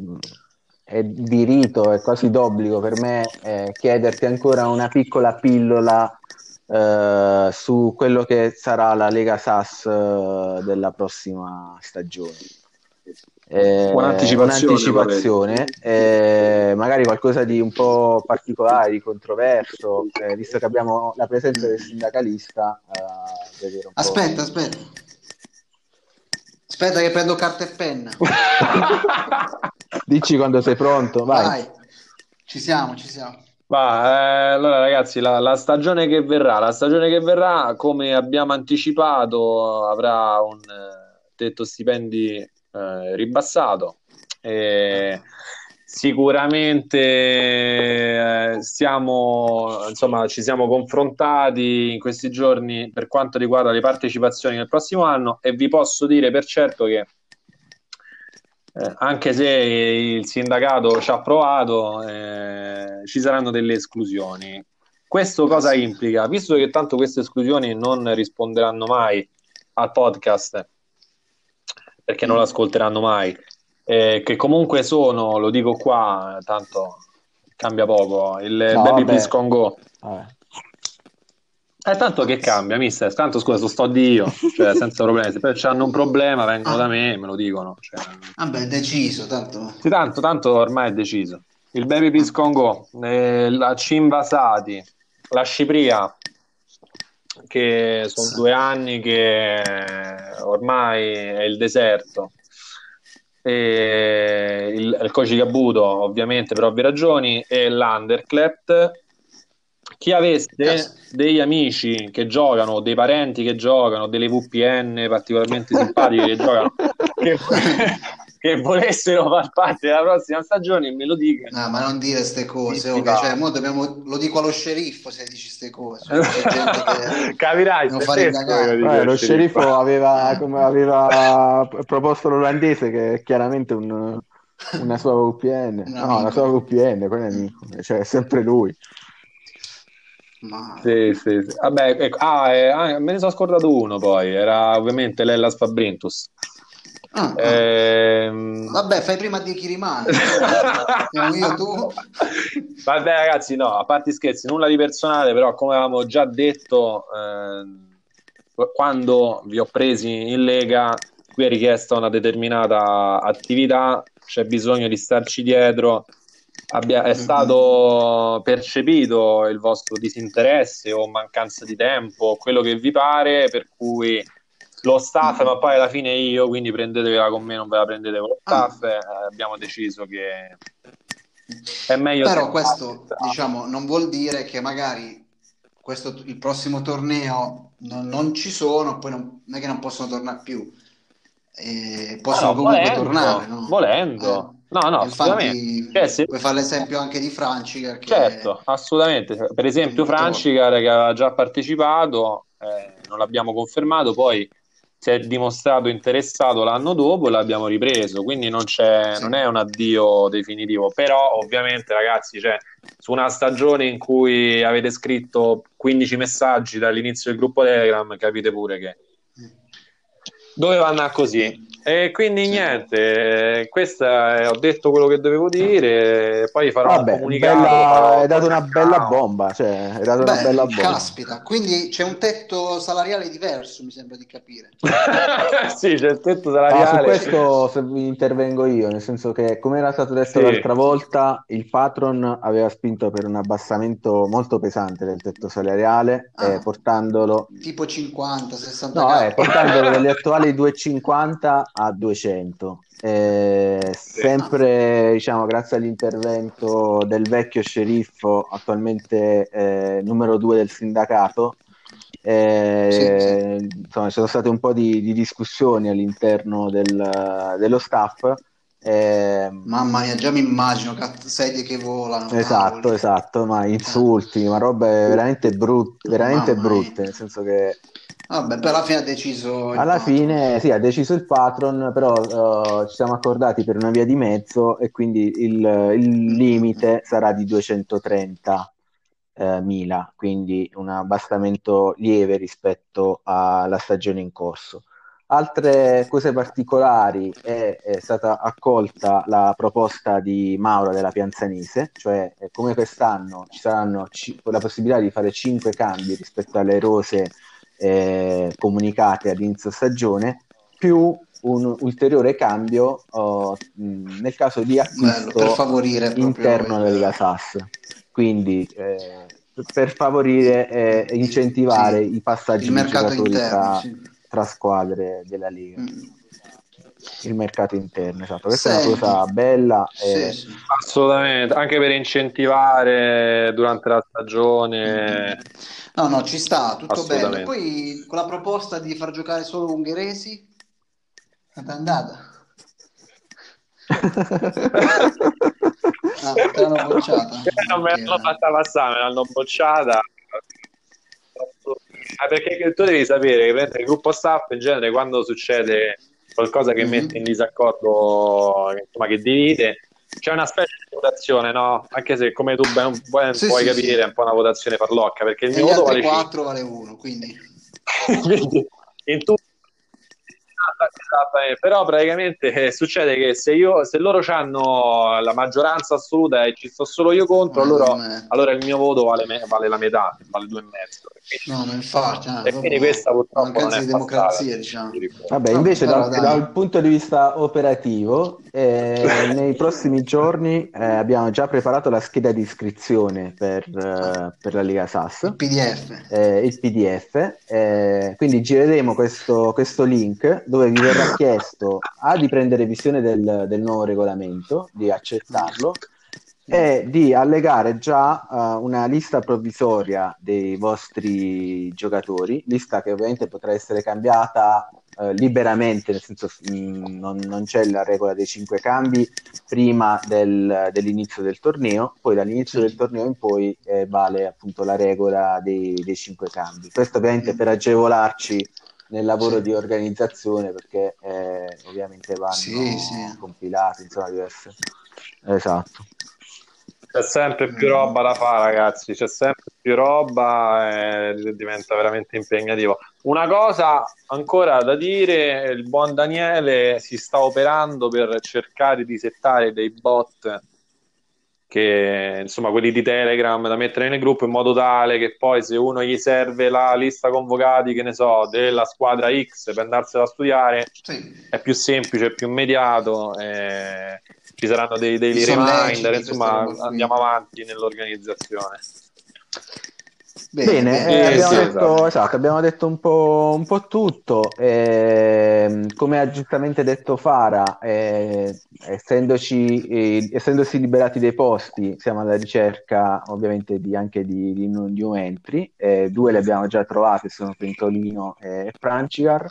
è di rito, è quasi d'obbligo per me eh, chiederti ancora una piccola pillola eh, su quello che sarà la Lega SAS eh, della prossima stagione eh, un'anticipazione, un'anticipazione eh, magari qualcosa di un po' particolare, di controverso, eh, visto che abbiamo la presenza del sindacalista. Eh, aspetta, aspetta. Aspetta che prendo carta e penna. Dici quando sei pronto, vai. vai. Ci siamo, ci siamo. Va, eh, allora ragazzi, la, la, stagione che verrà, la stagione che verrà, come abbiamo anticipato, avrà un eh, tetto stipendi eh, ribassato. E sicuramente eh, stiamo, insomma, ci siamo confrontati in questi giorni per quanto riguarda le partecipazioni nel prossimo anno e vi posso dire per certo che eh, anche se il sindacato ci ha provato, eh, ci saranno delle esclusioni. Questo cosa implica? Visto che tanto queste esclusioni non risponderanno mai al podcast, perché non l'ascolteranno mai, eh, che comunque sono, lo dico qua, tanto cambia poco, il no, Baby Please Con Go. Eh, tanto che cambia, mister? Tanto scusa, sto di io, cioè senza problemi. Se hanno un problema, vengono ah. da me e me lo dicono. Cioè... Vabbè, è deciso, tanto. Sì, tanto, tanto ormai è deciso. Il Baby Please Con Go, eh, la Cimbasati, la Cipria, che sono due anni che ormai è il deserto. E il, il Koji Kabuto ovviamente per ovvie ragioni e l'Underclapped chi avesse yes. degli amici che giocano, dei parenti che giocano, delle VPN particolarmente simpatiche che giocano, che, che volessero far parte della prossima stagione me lo dica no ma non dire queste cose okay? cioè, dobbiamo... lo dico allo sceriffo se dici queste cose capirai non fare eh, lo sceriffo aveva, come aveva proposto l'olandese che è chiaramente un, una sua VPN un no la sua VPN quello è amico cioè è sempre lui ma... Sì, sì, sì. Vabbè, ecco. ah, eh, ah, me ne sono scordato uno poi, era ovviamente Lella Fabrintus. Ah, ah, ehm... Vabbè, fai prima di chi rimane. io, tu. Vabbè, ragazzi, no, a parte scherzi, nulla di personale, però come avevamo già detto, eh, quando vi ho presi in Lega, qui è richiesta una determinata attività, c'è bisogno di starci dietro. Abbia, è mm-hmm. stato percepito il vostro disinteresse o mancanza di tempo, quello che vi pare, per cui lo staff, ma poi alla fine io, quindi prendetevela con me, non ve la prendete con lo ah. staff. Eh, abbiamo deciso che è meglio. Però questo, diciamo, non vuol dire che magari questo, il prossimo torneo non, non ci sono, poi non, non, è che non possono tornare più. Eh, possono no, comunque volendo, tornare, no? Volendo. Eh. No, no, Infatti, cioè, se... Puoi fare l'esempio anche di Francicar. Che... Certo, assolutamente. Per esempio, Francicar che aveva già partecipato, eh, non l'abbiamo confermato, poi si è dimostrato interessato l'anno dopo e l'abbiamo ripreso, quindi non, c'è, non è un addio definitivo, però ovviamente ragazzi, cioè, su una stagione in cui avete scritto 15 messaggi dall'inizio del gruppo Telegram, capite pure che doveva andare così. E quindi niente, questa è, ho detto quello che dovevo dire, poi farò Vabbè, un comunicato. Bella, hai dato una bella bomba, cioè, hai dato Beh, una bella bomba. Caspita, quindi c'è un tetto salariale diverso, mi sembra di capire. sì, c'è il tetto salariale. Su questo se vi intervengo io, nel senso che come era stato detto sì. l'altra volta, il patron aveva spinto per un abbassamento molto pesante del tetto salariale, ah, eh, portandolo... Tipo 50, 60 No, eh, portandolo dagli attuali 250 a 200. Eh, sempre diciamo, grazie all'intervento del vecchio sceriffo, attualmente eh, numero due del sindacato. Eh, sì, sì. Insomma, ci sono state un po' di, di discussioni all'interno del, dello staff. Eh, Mamma mia, già mi immagino sedie che volano. Esatto, cavoli. esatto, ma insulti, ma robe veramente brutte, veramente brutte, nel senso che Vabbè, per alla fine ha deciso. Alla patron. fine, sì, ha deciso il patron, però uh, ci siamo accordati per una via di mezzo e quindi il, il limite sarà di 230 eh, mila, quindi un abbassamento lieve rispetto alla stagione in corso. Altre cose particolari è, è, stata accolta la proposta di Mauro della Pianzanese, cioè eh, come quest'anno ci saranno c- la possibilità di fare 5 cambi rispetto alle rose eh, comunicate ad inizio stagione, più un ulteriore cambio oh, nel caso di acquisto Bello, interno della Liga SAS. Quindi eh, per favorire e eh, incentivare sì, i passaggi di giocatori interno, tra, sì. tra, squadre della Liga. Mm. Il mercato interno, esatto. Questa sì. è una cosa bella. E... Assolutamente, anche per incentivare durante la stagione. No, no, ci sta, tutto bello. Poi con la proposta di far giocare solo ungheresi, è andata. Ah, te l'hanno bocciata? non me l'hanno fatta passare, me l'hanno bocciata. Ah, perché tu devi sapere che il gruppo staff in genere quando succede qualcosa che mm-hmm. mette in disaccordo, insomma, che divide, c'è una specie di votazione, no? Anche se come tu ben, ben sì, puoi sì, capire sì. è un po' una votazione farlocca, perché il mio voto vale 4 vale 1, quindi... quindi in però praticamente eh, succede che se, io, se loro hanno la maggioranza assoluta e ci sto solo io contro, allora, allora, il mio voto vale, me, vale, la metà, vale due e mezzo. No, ma infatti, no, e quindi questa purtroppo non è di democrazia, diciamo. Vabbè, invece dal, dal, punto di vista operativo, eh, nei prossimi giorni eh, abbiamo già preparato la scheda di iscrizione per, eh, per la Liga SAS. Il PDF. Eh, il PDF. Eh, quindi gireremo questo, questo link dove vi verrà chiesto A di prendere visione del, del nuovo regolamento, di accettarlo e di allegare già uh, una lista provvisoria dei vostri giocatori, lista che ovviamente potrà essere cambiata uh, liberamente, nel senso mh, mm, non, non, c'è la regola dei cinque cambi prima del, dell'inizio del torneo, poi dall'inizio del torneo in poi eh, vale appunto la regola dei, dei cinque cambi. Questo ovviamente per agevolarci nel lavoro sì. di organizzazione perché eh, ovviamente vanno sì, sì. compilati, insomma, diverse. Esatto. C'è sempre più roba da fare, ragazzi. C'è sempre più roba e diventa veramente impegnativo. Una cosa ancora da dire: il buon Daniele si sta operando per cercare di settare dei bot che insomma quelli di Telegram da mettere nel gruppo in modo tale che poi se uno gli serve la lista convocati, che ne so, della squadra X per andarsela a studiare, sì. è più semplice, è più immediato, eh, ci saranno dei daily reminder, insomma andiamo avanti nell'organizzazione. Bene, Bene eh, abbiamo, sì, detto, esatto. esatto, abbiamo, detto, un po', un po tutto. Eh, come ha giustamente detto Fara, eh, essendoci, eh, essendosi liberati dei posti, siamo alla ricerca ovviamente di, anche di, di new entry. Eh, due li abbiamo già trovati, sono Pentolino e Francigar.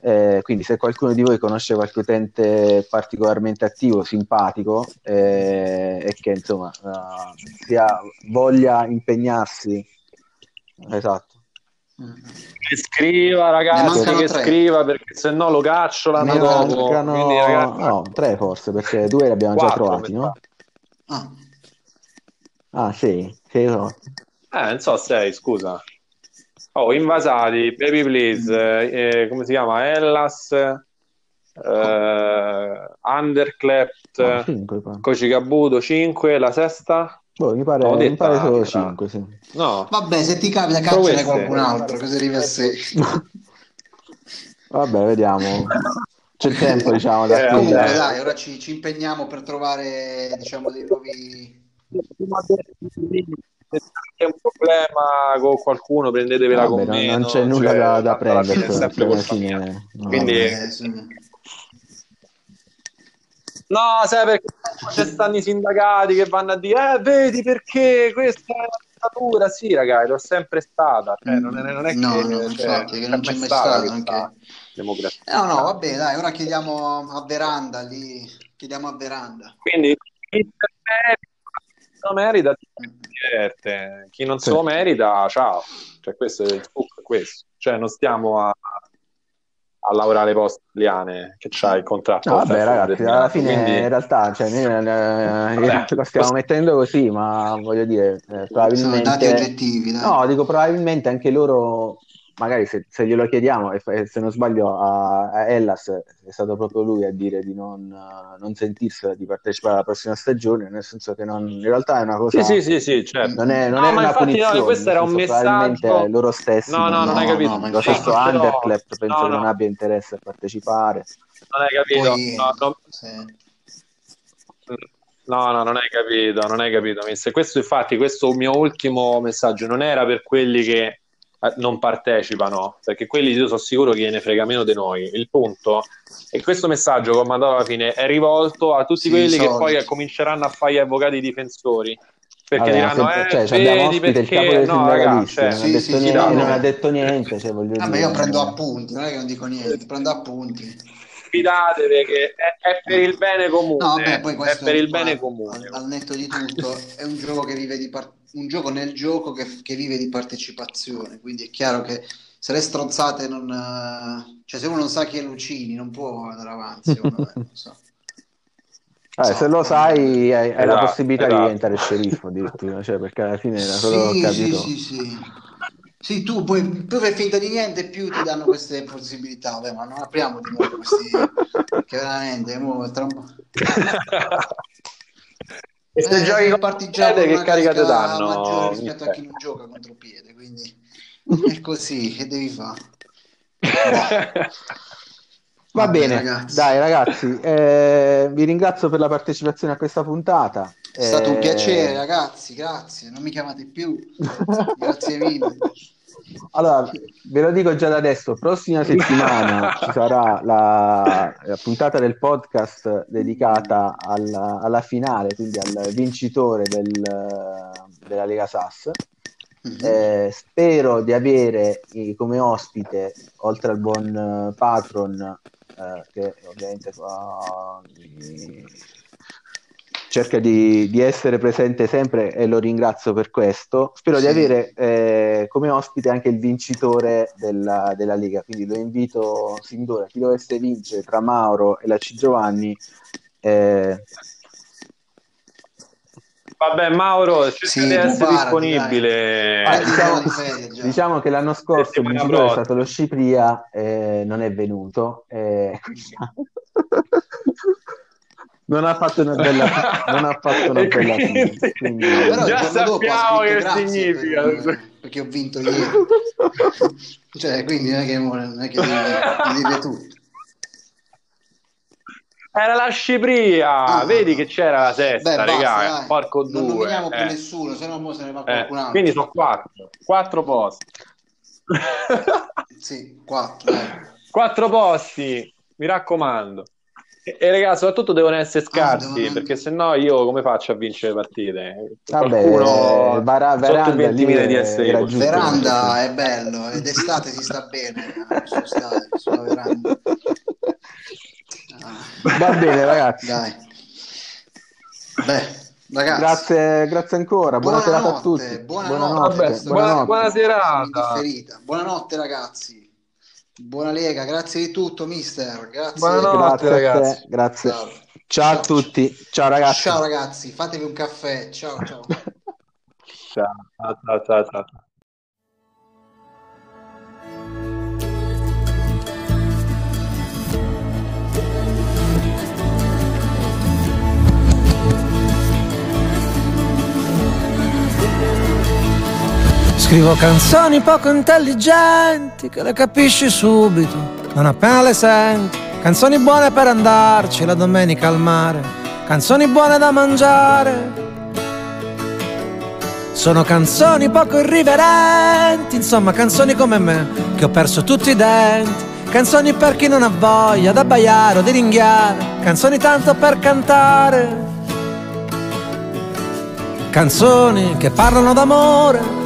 Eh, quindi se qualcuno di voi conosce qualche utente particolarmente attivo, simpatico eh, e che insomma uh, sia, voglia impegnarsi Esatto. Che scriva ragazzi, che tre. scriva perché se no lo caccio l'anno dopo. Mancano... Quindi, ragazzi... No, tre forse perché due li abbiamo Quattro, già trovati, no? Ah. ah, sì, sì no. Eh, non so, sei, scusa. Oh, invasati, Baby Please, eh, eh, come si chiama? Ellas, eh, Underclapped, oh, 5, Kocikabuto 5, la sesta? Boh, mi pare, no, mi pare solo 5, sì. No. Vabbè, se ti capita cacciare qualcun altro, cosa arrivi a sé? Vabbè, vediamo. C'è il tempo, diciamo, da eh, Comunque, dai, ora ci, ci, impegniamo per trovare, diciamo, dei nuovi... Se c'è un problema con qualcuno, prendetevela Vabbè, con non, me. Non c'è nulla cioè, da, da prendere. Cioè, fine. Quindi... Vabbè, sì. No, sai perché ci stanno i sindacati che vanno a dire, eh, vedi perché questa è una dittatura. Sì, ragazzi, l'ho sempre stata. Cioè, non, è, non è no, che, no, cioè, infatti, che non c'è mai stata anche... democrazia. No, no, va bene, dai, ora chiediamo a Veranda lì, chiediamo a Veranda. Quindi, chi lo merita, diverte. Chi non se lo merita, ciao. Cioè, questo è il trucco, questo. Cioè, non stiamo a a lavorare post Liane che c'ha il contratto. No, vabbè, ragazzi, alla fine Quindi... in realtà cioè, noi eh, lo stiamo mettendo così, ma voglio dire, eh, probabilmente... Sono dati oggettivi. Dai. No, dico probabilmente anche loro magari se, se, glielo chiediamo, e se non sbaglio a, a, Ellas è stato proprio lui a dire di non, uh, non sentirsi di partecipare alla prossima stagione, nel senso che non, in realtà è una cosa... Sì, sì, sì, certo. Non è, non no, è una punizione. No, questo era un messaggio... loro stessi... No, no, non, non hai capito. No, lo stesso no, Underclap penso che non abbia interesse a partecipare. Non hai capito. Poi... No, no. Sì. No, no, non hai capito, non hai capito. Questo, infatti, questo mio ultimo messaggio non era per quelli che non partecipano, perché quelli io sono sicuro che ne frega meno di noi. Il punto è che questo messaggio che ho mandato alla fine è rivolto a tutti sì, quelli che poi cominceranno a fare gli avvocati difensori. Perché allora, diranno, sempre, eh, cioè, vedi perché... il capo dei no, ragazzi, cioè, non, sì, ha sì, niente, non, ha detto niente. Cioè, voglio ah, dire, io prendo appunti, non è che non dico niente, prendo appunti. Fidatevi che è, è, per il bene comune. No, vabbè, poi è per il bene comune. Al, netto di tutto, è un gioco che vive di par- un gioco nel gioco che, che, vive di partecipazione. Quindi è chiaro che se le stronzate non. Cioè, se uno non sa chi è Lucini, non può andare avanti. Secondo me, non so. Eh, se lo sai, hai, hai esatto, la possibilità esatto. di diventare sceriffo addirittura, cioè, perché alla fine era solo sì, capito. Sì, sì, sì. Sì, tu più fai finta di niente, più ti danno queste possibilità. Vabbè, ma non apriamo di nuovo questi. che veramente. Mo, tra... e se eh, giochi con partigiano, che carica ti danno? maggiore rispetto a chi non gioca contro piede, quindi è così che devi fare. Va Vabbè, bene, ragazzi. dai ragazzi, eh, vi ringrazio per la partecipazione a questa puntata. È stato un piacere ragazzi, grazie, non mi chiamate più, grazie mille. Allora, ve lo dico già da adesso, prossima settimana ci sarà la, la, puntata del podcast dedicata alla, alla finale, quindi al vincitore del, della Lega Sass. Mm-hmm. Eh, spero di avere eh, come ospite, oltre al buon uh, patron, eh, che ovviamente fa, cerca di, di, essere presente sempre e lo ringrazio per questo. Spero sì. di avere eh, come ospite anche il vincitore della, della Liga, quindi lo invito sin d'ora, chi dovesse vincere tra Mauro e la C. Giovanni. Eh, Vabbè, Mauro, cerca sì, di essere disponibile. Ah, diciamo, diciamo, che l'anno scorso il vincitore è stato lo Scipria, eh, non è venuto. Eh, non ha fatto una bella, non ha fatto una bella quindi, quindi... già sappiamo che significa per, perché ho vinto ieri cioè quindi non è che, non è che devi, devi tutto era la Scipria, ah, vedi che c'era la sesta, Beh, raga, porco non due. Non nominiamo più eh. nessuno, se no se ne va qualcun eh, altro. Quindi sono quattro, quattro posti. sì, quattro. Eh. Quattro posti, mi raccomando. E, ragazzi, soprattutto devono essere ah, scarsi, ah, perché se no io come faccio a vincere le partite? Vabbè, Vara, veranda, sotto il di essere Veranda è bello, ed estate si sta bene, stare, sulla veranda. Va bene, ragazzi. Dai. Beh, ragazzi. Grazie, grazie ancora. Buona serata a tutti. Buonanotte. Buonanotte. Vabbè, buona, buona serata. Buonanotte, ragazzi. Buona Lega, grazie di tutto, mister. Grazie. Buonanotte, grazie ragazzi. Grazie. Ciao. ciao a tutti. Ciao, ragazzi. Ciao, ragazzi. Fatevi un caffè. Ciao, ciao. ciao, ciao, ciao. ciao. Scrivo canzoni poco intelligenti che le capisci subito, non appena le senti. Canzoni buone per andarci la domenica al mare, canzoni buone da mangiare. Sono canzoni poco irriverenti, insomma canzoni come me, che ho perso tutti i denti. Canzoni per chi non ha voglia d'abbaiare o di ringhiare, canzoni tanto per cantare. Canzoni che parlano d'amore,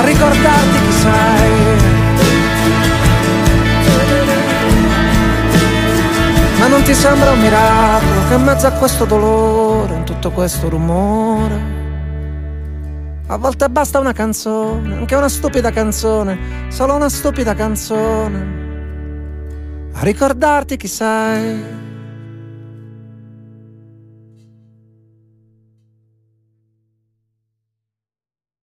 A ricordarti chi sei. Ma non ti sembra un miracolo che in mezzo a questo dolore, in tutto questo rumore, a volte basta una canzone, anche una stupida canzone, solo una stupida canzone, a ricordarti chi sei.